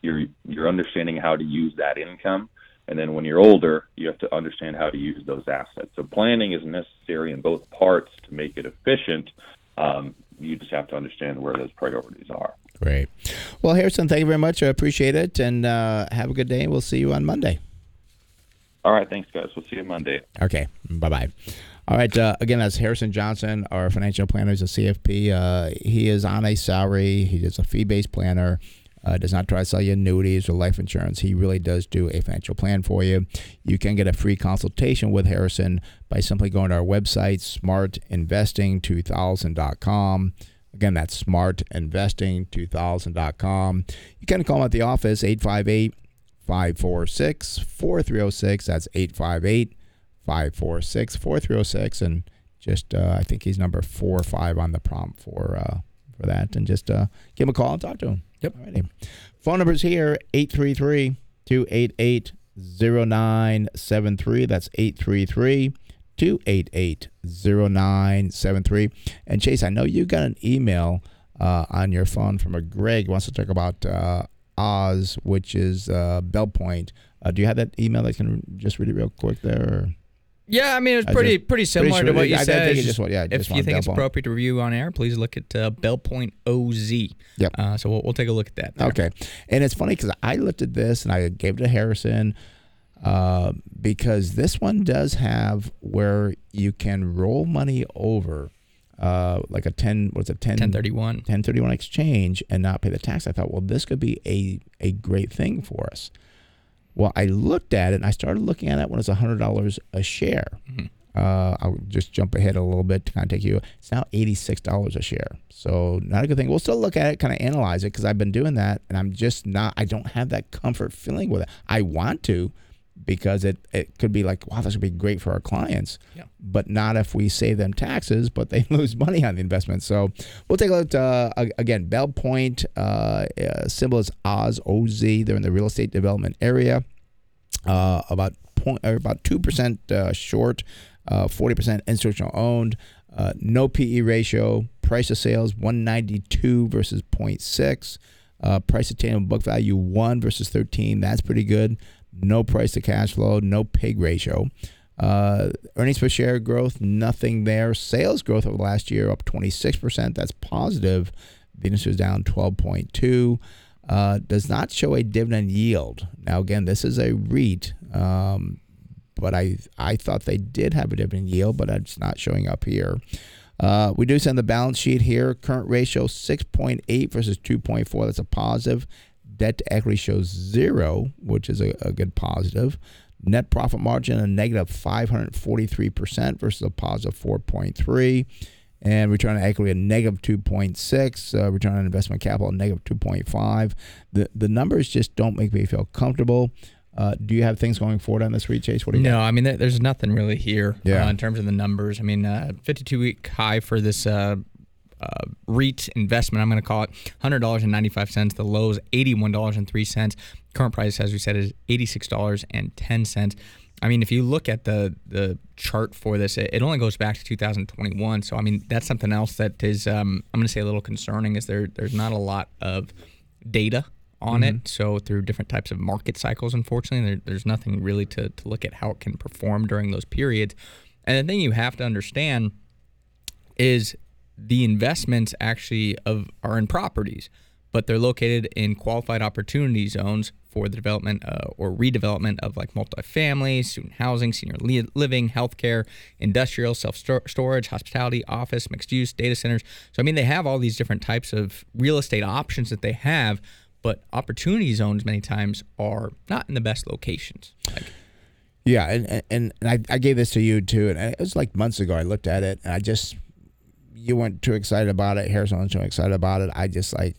you're you're understanding how to use that income. And then when you're older, you have to understand how to use those assets. So planning is necessary in both parts to make it efficient. Um, you just have to understand where those priorities are.
Great. Well, Harrison, thank you very much. I appreciate it. And uh, have a good day. We'll see you on Monday.
All right. Thanks, guys. We'll see you Monday.
Okay. Bye bye. All right. Uh, again, that's Harrison Johnson, our financial planner. He's a CFP. Uh, he is on a salary. He is a fee-based planner. Uh, does not try to sell you annuities or life insurance. He really does do a financial plan for you. You can get a free consultation with Harrison by simply going to our website, smartinvesting2000.com. Again, that's smartinvesting2000.com. You can call him at the office, 858 546 4306. That's 858 546 4306. And just, uh, I think he's number four or five on the prompt for uh, for that. And just uh, give him a call and talk to him.
Yep.
Alrighty. Phone number's here 833 288 0973. That's 833 288 0973. And Chase, I know you got an email uh, on your phone from a Greg who wants to talk about uh, Oz, which is uh, Belpointe. Uh, do you have that email? I can just read it real quick there. Or?
Yeah, I mean it's pretty
just-
pretty similar
sure
to what you
I- I
said.
think
It's
just yeah,
if you think it's
Point.
appropriate to review on air, please look at uh, Belpointe OZ.
Yep.
Uh, so we'll, we'll take a look at that. there.
Okay. And it's funny because I looked at this and I gave it to Harrison uh, because this one does have where you can roll money over uh, like a 10, what's it, 10,
1031.
1031 exchange and not pay the tax. I thought, well, this could be a, a great thing for us. Well, I looked at it and I started looking at it when it's $100 a share. Uh, I'll just jump ahead a little bit to kind of take you. It's now $86 a share. So, not a good thing. We'll still look at it, kind of analyze it because I've been doing that and I'm just not, I don't have that comfort feeling with it. I want to because it, it could be like, wow, this would be great for our clients,
Yeah.
but not if we save them taxes, but they lose money on the investment. So, we'll take a look at, uh, again, Belpointe, uh, uh, symbol is Oz, OZ. They're in the real estate development area uh, about point, or about two percent uh, short, uh, forty percent institutional owned. Uh, no PE ratio. Price of sales one ninety two versus 0.6. Uh, price to tangible book value one versus thirteen. That's pretty good. No price to cash flow. No PEG ratio. Uh, earnings per share growth, nothing there. Sales growth over the last year up 26%. That's positive. Venus was down 12.2. Uh, does not show a dividend yield. Now, again, this is a REIT, um, but I I thought they did have a dividend yield, but it's not showing up here. Uh, we do send the balance sheet here. Current ratio 6.8 versus 2.4. That's a positive. Debt to equity shows zero, which is a, a good positive. Net profit margin a negative 543% versus a positive 4.3. And return on equity a negative 2.6. Uh, return on investment capital a negative 2.5. The, the numbers just don't make me feel comfortable. Uh, do you have things going forward on this REIT, Chase? What do you
No, I mean there's nothing really here
Yeah.
uh, in terms of the numbers. I mean, uh, 52 week high for this uh, REIT investment. I'm going to call it $100.95. The low is $81.03. Current price, as we said, is $86.10. I mean, if you look at the the chart for this, it, it only goes back to 2021. So I mean, that's something else that is um, I'm going to say a little concerning. Is there there's not a lot of data on it. So through different types of market cycles, unfortunately, there, there's nothing really to, to look at how it can perform during those periods. And the thing you have to understand is the investments actually of are in properties, but they're located in qualified opportunity zones for the development uh, or redevelopment of like multifamily, student housing, senior li- living, healthcare, industrial, self storage, hospitality, office, mixed use, data centers. So I mean, they have all these different types of real estate options that they have, but opportunity zones many times are not in the best locations. Like,
Yeah, and and, and I, I gave this to you too, and it was like months ago. I looked at it, and I just you weren't too excited about it. Harrison wasn't too excited about it. I just like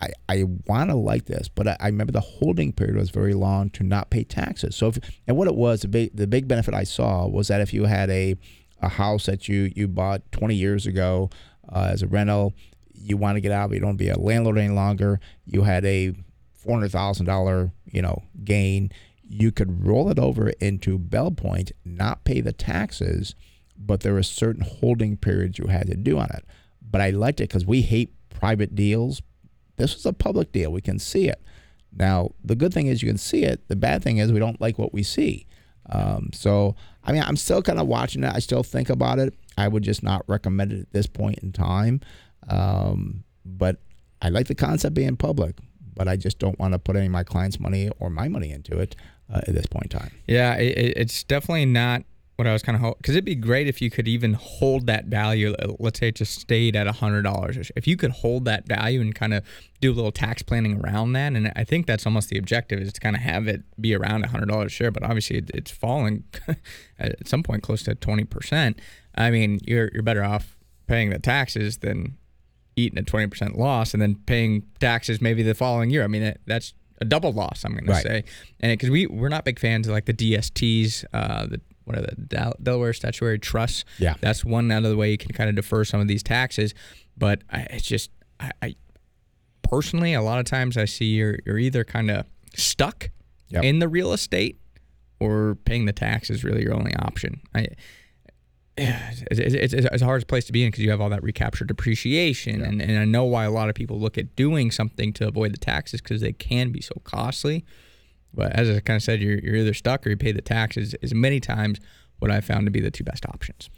I I want to like this, but I, I remember the holding period was very long to not pay taxes. So if and what it was the big the big benefit I saw was that if you had a a house that you you bought 20 years ago uh, as a rental, you want to get out, but you don't be a landlord any longer. You had a four hundred thousand dollar you know gain. You could roll it over into Belpointe, not pay the taxes, but there were certain holding periods you had to do on it. But I liked it because we hate private deals. This was a public deal. We can see it. Now, the good thing is you can see it. The bad thing is we don't like what we see. Um, so, I mean, I'm still kind of watching it. I still think about it. I would just not recommend it at this point in time. Um, but I like the concept being public, but I just don't want to put any of my clients' money or my money into it uh, at this point in time.
Yeah, it, it- it's definitely not what I was kind of because it'd be great if you could even hold that value. uh, Let's say it just stayed at a hundred dollars. If you could hold that value and kind of do a little tax planning around that, and I think that's almost the objective is to kind of have it be around a hundred dollars share. But obviously, it, it's falling at some point close to twenty percent. I mean, you're you're better off paying the taxes than eating a twenty percent loss and then paying taxes maybe the following year. I mean, it, that's a double loss. I'm going
Right.
to say, and because we we're not big fans of like the DSTs, uh, the what are the Del- Delaware Statutory Trusts.
Yeah.
that's one out of the way you can kind of defer some of these taxes. But I, it's just I, I personally a lot of times I see you're you're either kind of stuck
Yep.
in the real estate or paying the tax is really your only option. I it's, it's, it's, it's a hard place to be in because you have all that recapture depreciation, and, and I know why a lot of people look at doing something to avoid the taxes because they can be so costly. But as I kind of said, you're, you're either stuck or you pay the taxes. Is many times what I found to be the two best options.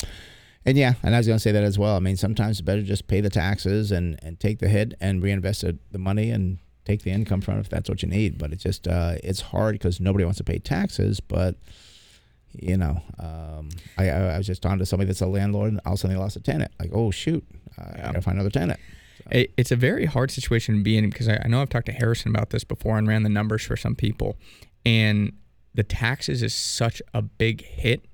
And yeah, and I was going to say that as well. I mean, sometimes it's better just pay the taxes and, and take the hit and reinvest the money and take the income from it if that's what you need. But it's just uh, it's hard because nobody wants to pay taxes. But you know, um, I, I I was just talking to somebody that's a landlord and all of a sudden they lost a tenant. Like, oh shoot, I gotta find another tenant.
It, it's a very hard situation to be in because I, I know I've talked to Harrison about this before and ran the numbers for some people, and the taxes is such a big hit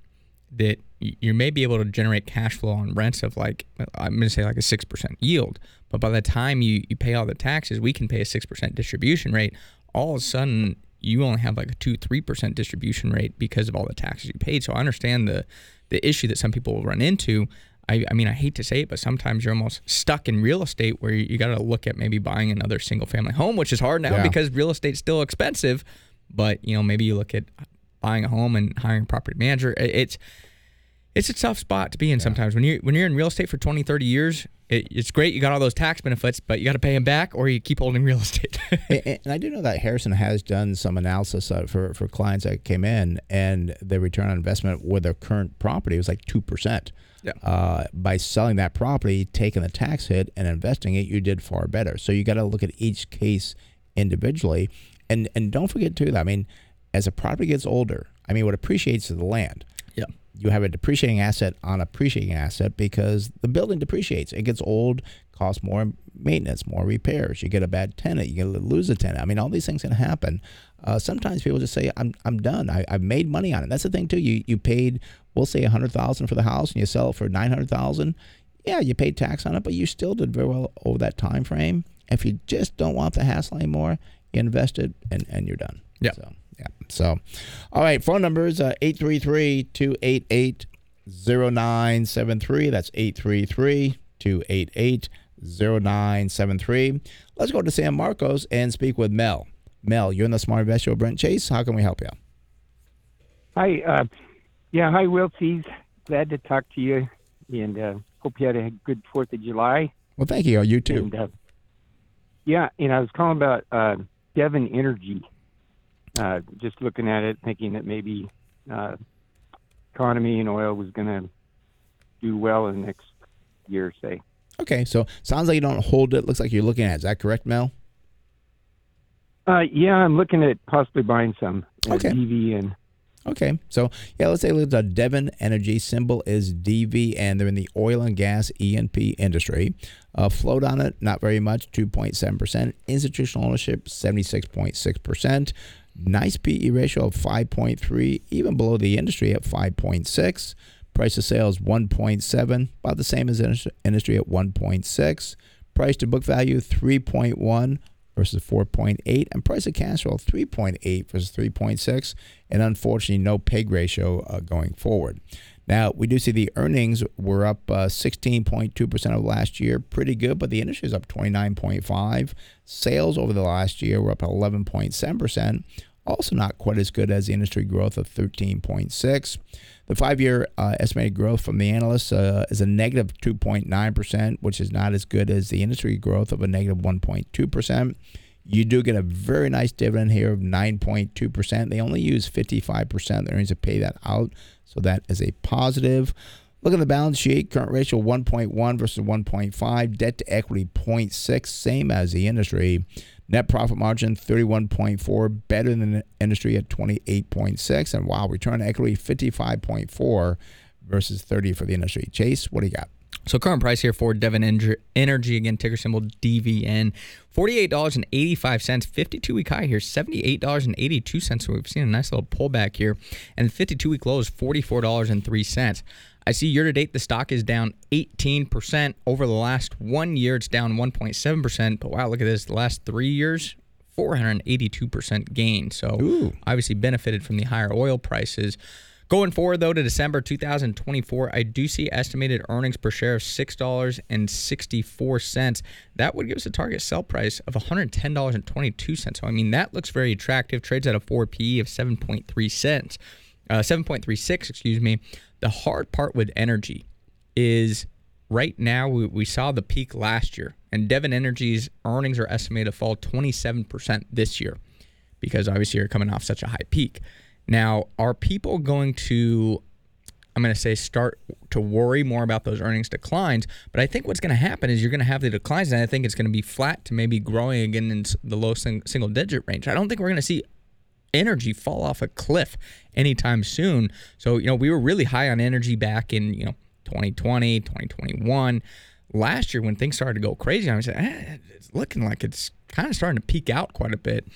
that you may be able to generate cash flow on rents of like I'm going to say like a six percent yield, but by the time you you pay all the taxes, we can pay a six percent distribution rate. All of a sudden, you only have like a two three percent distribution rate because of all the taxes you paid. So I understand the the issue that some people will run into. I, I mean, I hate to say it, but sometimes you're almost stuck in real estate where you, you got to look at maybe buying another single family home, which is hard now
Yeah.
because real estate's still expensive. But you know, maybe you look at buying a home and hiring a property manager. It- It's it's a tough spot to be in sometimes when you when you're in real estate for 20 30 years it, it's great you got all those tax benefits but you got to pay them back or you keep holding real estate
and, and I do know that Harrison has done some analysis uh, for, for clients that came in, and the return on investment with their current property was like 2%.
Yeah.
Uh, by selling that property, taking the tax hit, and investing it, you did far better. So you got to look at each case individually. And, and don't forget, too, that, I mean, as a property gets older, I mean, what appreciates is the land
yeah
you have a depreciating asset on appreciating asset because the building depreciates. It gets old, costs more maintenance, more repairs. You get a bad tenant, you lose a tenant. I mean, all these things can happen. Uh, sometimes people just say, "I'm I'm done. I, I've made money on it." That's the thing too. You you paid, we'll say, a hundred thousand for the house, and you sell it for nine hundred thousand. Yeah, you paid tax on it, but you still did very well over that time frame. If you just don't want the hassle anymore, you invest it, and and you're done.
Yeah.
So, yeah. So, all right. Phone number is uh, 833 288 0973. That's 833 288 0973. Let's go to San Marcos and speak with Mel. Mel, you're in the Smart Investor with Brent Chase. How can we help you?
Hi, uh, yeah, hi, Wilseys. Glad to talk to you, and uh, hope you had a good Fourth of July.
Well, thank you. You too.
And uh, yeah, and I was calling about uh, Devon Energy. Uh, just looking at it, thinking that maybe uh, economy and oil was going to do well in the next year, say.
Okay. So, sounds like you don't hold it. Looks like you're looking at it. Is that correct, Mel?
Uh, yeah, I'm looking at possibly buying some uh,
Okay.
DVN
Okay, so yeah, let's say it's a Devon Energy symbol is DV, and they're in the oil and gas E&P industry. Uh, float on it, not very much, 2.7%. Institutional ownership, 76.6%. Nice PE ratio of 5.3, even below the industry at 5.6. Price of sales 1.7, about the same as industry at 1.6. Price to book value 3.1 versus 4.8, and price of cash flow 3.8 versus 3.6, and unfortunately no PEG ratio uh, going forward. Now we do see the earnings were up uh, 16.2% of last year, pretty good, but the industry is up 29.5. Sales over the last year were up 11.7%. Also, not quite as good as the industry growth of 13.6. The five-year uh, estimated growth from the analysts uh, is a negative 2.9%, which is not as good as the industry growth of a negative 1.2%. You do get a very nice dividend here of 9.2%. They only use 55% of the earnings to pay that out, so that is a positive. Look at the balance sheet. Current ratio 1.1 versus 1.5. Debt to equity 0.6, same as the industry. Net profit margin 31.4, better than the industry at 28.6. And wow, return equity 55.4 versus 30 for the industry. Chase, what do you got?
So current price here for Devon Energy again ticker symbol DVN, forty eight dollars and eighty five cents. Fifty two week high here, seventy eight dollars and eighty two cents. So we've seen a nice little pullback here, and the fifty two week low is forty four dollars and three cents. I see year to date the stock is down 18%. Over the last one year, it's down 1.7%. But wow, look at this. The last three years, 482% gain. So
Ooh.
obviously benefited from the higher oil prices. Going forward, though, to December 2024, I do see estimated earnings per share of $6.64. That would give us a target sell price of $110.22. So, I mean, that looks very attractive. Trades at a 4P of 7.3 cents, uh, 7.36, excuse me. The hard part with energy is right now we, we saw the peak last year, and Devon Energy's earnings are estimated to fall 27% this year because obviously you're coming off such a high peak. Now, are people going to, I'm going to say, start to worry more about those earnings declines? But I think what's going to happen is you're going to have the declines, and I think it's going to be flat to maybe growing again in the low sing- single digit range. I don't think we're going to see energy fall off a cliff anytime soon. So, you know, we were really high on energy back in, you know, 2020, 2021. Last year, when things started to go crazy, I was like, eh, it's looking like it's kind of starting to peak out quite a bit.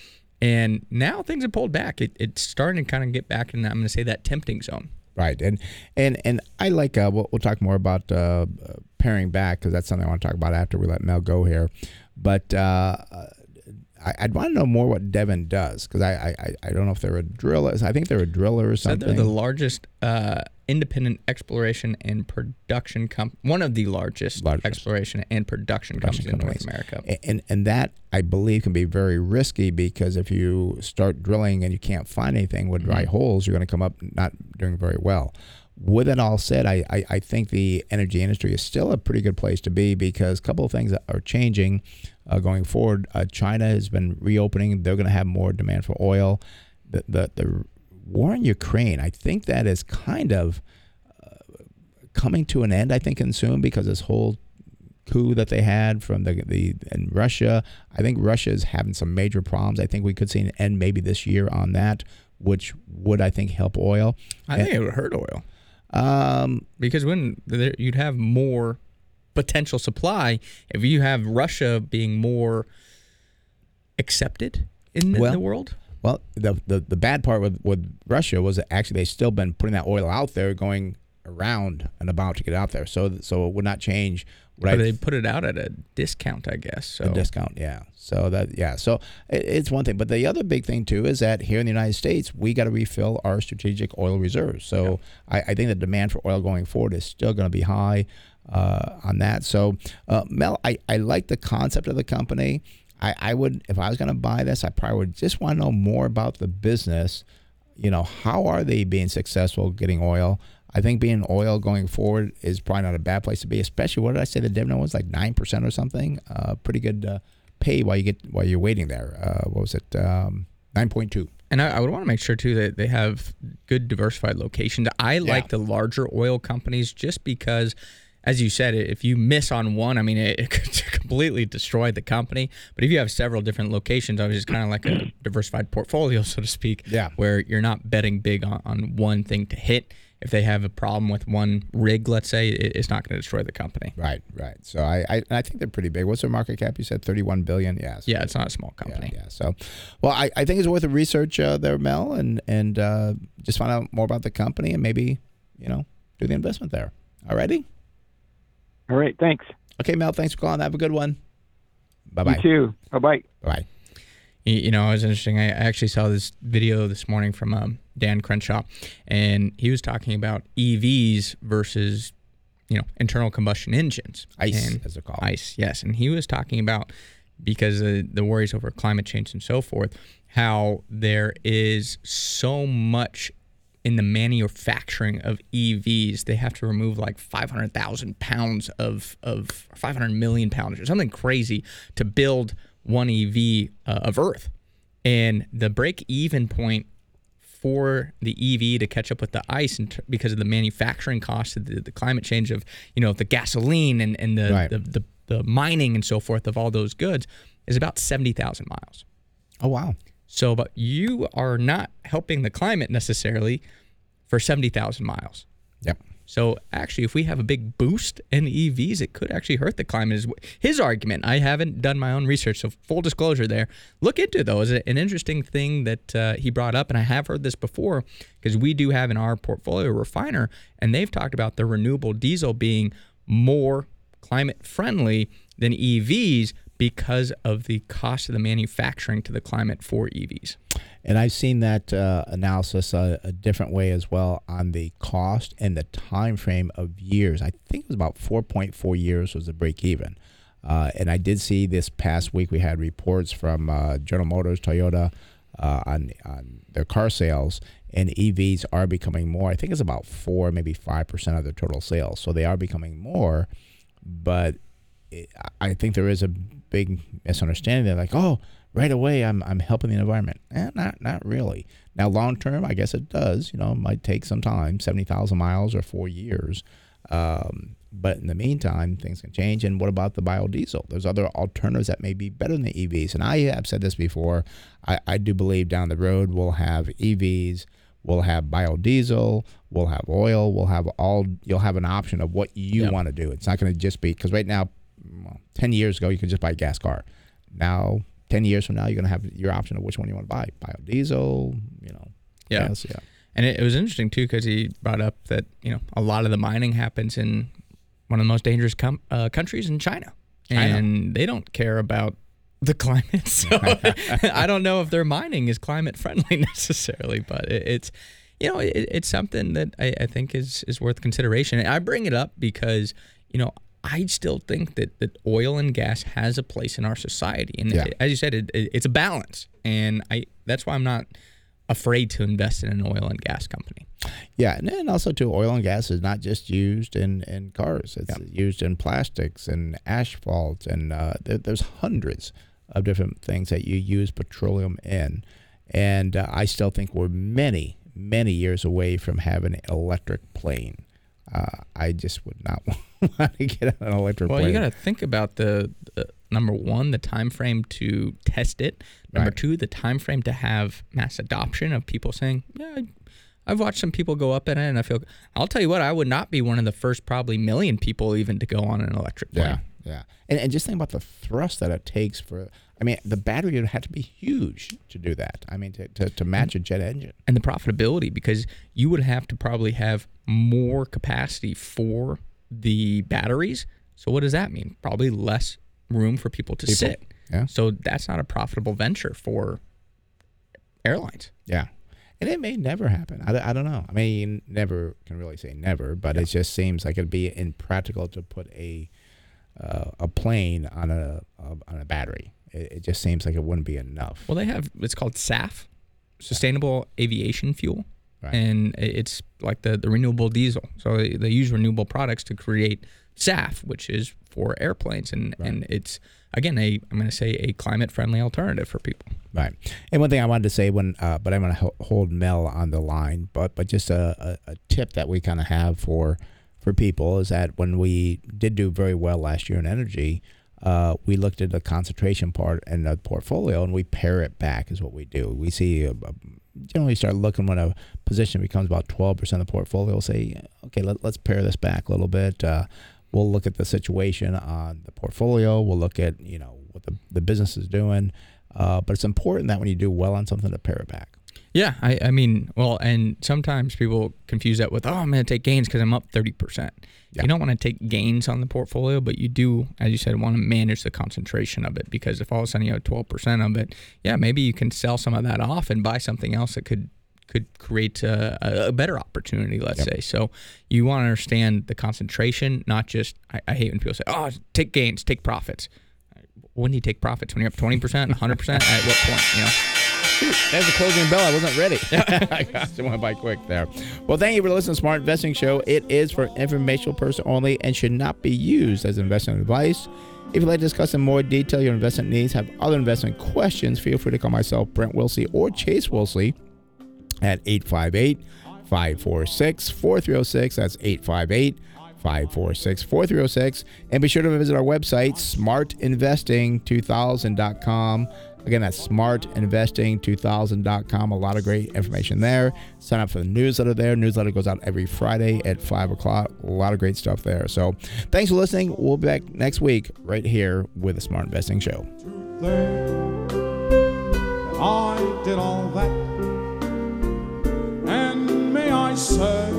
And now things have pulled back. It, it's starting to kind of get back in, I'm going to say, that tempting zone.
Right, and and and I like. Uh, we'll, we'll talk more about uh, paring back because that's something I want to talk about after we let Mel go here. But uh, I, would want to know more what Devon does because I, I I don't know if they're a driller. I think they're a driller or something.
So they're the largest uh, independent exploration and production comp, one of the largest, largest. exploration and production, production companies, in North America.
And and that I believe can be very risky because if you start drilling and you can't find anything with dry mm-hmm. holes, you're going to come up not doing very well. With it all said, I, I, I, think the energy industry is still a pretty good place to be because a couple of things are changing uh, going forward. Uh, China has been reopening; they're going to have more demand for oil. The, the the war in Ukraine, I think that is kind of uh, coming to an end. I think, and soon because this whole coup that they had from the the in Russia. I think Russia is having some major problems. I think we could see an end maybe this year on that, which would I think help oil.
I think it would hurt oil. Um, because when there, you'd have more potential supply, if you have Russia being more accepted in the,
well,
the world.
Well, the, the the bad part with with Russia was that actually they've still been putting that oil out there, going around and about to get out there. So so it would not change.
Right. But they put it out at a discount, I guess. So
a discount, yeah. So that yeah. So it, it's one thing, but the other big thing too is that here in the United States, we got to refill our strategic oil reserves. So yeah. I, I, think the demand for oil going forward is still going to be high uh, on that. So uh, Mel, I, I like the concept of the company. I, I would if I was going to buy this, I probably would just want to know more about the business. You know, how are they being successful getting oil? I think being oil going forward is probably not a bad place to be, especially what did I say the dividend was like nine percent or something. Uh, pretty good uh, pay while you get while you're waiting there. Uh, what was it? Um, nine point two.
And I, I, would want to make sure too that they have good diversified locations. I yeah. like the larger oil companies just because as you said, if you miss on one, I mean, it, it could completely destroy the company. But if you have several different locations, I was just kind of like a diversified portfolio, so to speak,
yeah.
where you're not betting big on, on one thing to hit if they have a problem with one rig, let's say, it's not going to destroy the company.
Right, right. So I, I, I think they're pretty big. What's their market cap? You said 31 billion.
Yeah. So yeah, it's not a small company.
Yeah. yeah. So, well, I, I think it's worth a research uh, there, Mel, and and uh, just find out more about the company and maybe you know do the investment there. All righty.
All right. Thanks.
Okay, Mel. Thanks for calling. Have a good one. Bye bye.
You too. Bye bye.
Bye
you know, it was interesting. I actually saw this video this morning from um, Dan Crenshaw, and he was talking about EVs versus, you know, internal combustion engines.
ICE,
and
as they're called.
ICE, yes. And he was talking about because of the worries over climate change and so forth, how there is so much in the manufacturing of EVs. They have to remove like 500,000 pounds of of 500 million pounds or something crazy to build one EV uh, of Earth. And the break even point for the EV to catch up with the ICE t- because of the manufacturing costs, the, the climate change of, you know, the gasoline and, and the, right. the, the, the mining and so forth of all those goods, is about 70,000 miles.
Oh wow.
So, but you are not helping the climate necessarily for 70,000 miles.
Yep.
So actually, if we have a big boost in EVs, it could actually hurt the climate. Is his argument. I haven't done my own research, so full disclosure there. Look into those. An interesting thing that uh, he brought up, and I have heard this before because we do have in our portfolio a refiner, and they've talked about the renewable diesel being more climate friendly than EVs because of the cost of the manufacturing to the climate for EVs.
And I've seen that uh, analysis uh, a different way as well on the cost and the time frame of years. I think it was about 4.4 years was the break even. Uh, and I did see this past week we had reports from uh, General Motors, Toyota uh, on on their car sales, and EVs are becoming more. I think it's about four, maybe five percent of their total sales. So they are becoming more, but it, I think there is a big misunderstanding. They're like, oh, right away I'm I'm helping the environment. Eh, not not really. Now long term, I guess it does. You know, it might take some time, seventy thousand miles or four years. Um, but in the meantime, things can change. And what about the biodiesel? There's other alternatives that may be better than the EVs. And I have said this before. I, I do believe down the road we'll have EVs, we'll have biodiesel, we'll have oil, we'll have all. You'll have an option of what you
Yep.
want to do. It's not going to just be because right now, well, ten years ago, you could just buy a gas car. Now, ten years from now, you're going to have your option of which one you want to buy: biodiesel, you know.
Yeah.
gas, yeah.
And it, it was interesting too because he brought up that you know a lot of the mining happens in one of the most dangerous com- uh, countries in China,
China.
and they don't care about the climate. So I don't know if their mining is climate friendly necessarily, but it, it's you know it, it's something that I, I think is is worth consideration. And I bring it up because you know. I still think that, that oil and gas has a place in our society, and
Yeah.
as you said, it, it, it's a balance, and I that's why I'm not afraid to invest in an oil and gas company.
Yeah, and then also too, oil and gas is not just used in, in cars. It's used in plastics and asphalt, and uh, there, there's hundreds of different things that you use petroleum in. And uh, I still think we're many, many years away from having an electric plane. Uh, I just would not want to get on an electric plane.
Well,
plane.
you got to think about the, the number one, the time frame to test it. Number
Right.
two, the time frame to have mass adoption of people saying, "Yeah, I, I've watched some people go up in it, and I feel." I'll tell you what, I would not be one of the first probably million people even to go on an electric plane.
Yeah, yeah. And, and just think about the thrust that it takes for. I mean, the battery would have to be huge to do that. I mean, to, to, to match a jet engine.
and the profitability because you would have to probably have more capacity for the batteries. So what does that mean? Probably less room for people to sit.
yeah.
So that's not a profitable venture for airlines.
Yeah. And it may never happen. I, I don't know. I mean, you never can really say never, but it just seems like it'd be impractical to put a uh, a plane on a, a on a battery. It, it just seems like it wouldn't be enough.
Well, they have it's called SAF, Sustainable Aviation Fuel,
Right.
and it's like the the renewable diesel. So they, they use renewable products to create SAF, which is for airplanes, and and it's again a I'm going to say a climate friendly alternative for people.
Right. And one thing I wanted to say when, uh, but I'm going to ho- hold Mel on the line, but but just a, a, a tip that we kind of have for for people is that when we did do very well last year in energy, uh, we looked at the concentration part in the portfolio and we pare it back is what we do. We see a, a- generally start looking when a position becomes about 12% of the portfolio, say, okay, let, let's pare this back a little bit. Uh, we'll look at the situation on the portfolio. We'll look at, you know, what the, the business is doing. Uh, but it's important that when you do well on something to pare it back.
Yeah, I, I mean, well, and sometimes people confuse that with, oh, I'm going to take gains because I'm up 30%.
Yeah.
You don't want to take gains on the portfolio, but you do, as you said, want to manage the concentration of it because if all of a sudden you have 12% of it, yeah, maybe you can sell some of that off and buy something else that could could create a, a- better opportunity, let's say. So you want to understand the concentration, not just, I, I hate when people say, oh, take gains, take profits. When do you take profits? When you're up 20%, 100%? At what point, you know?
There's the closing bell. I wasn't ready. I just went by quick there. Well, thank you for listening to Smart Investing Show. It is for informational person only and should not be used as investment advice. If you'd like to discuss in more detail your investment needs, have other investment questions, feel free to call myself, Brent Wilsey, or Chase Wilsey at 858 546 4306. That's 858 546 4306. And be sure to visit our website, smartinvesting2000.com. Again, that's smartinvesting2000.com. A lot of great information there. Sign up for the newsletter there. Newsletter goes out every Friday at 5 o'clock. A lot of great stuff there. So thanks for listening. We'll be back next week right here with the Smart Investing Show.
I did all that. And may I say,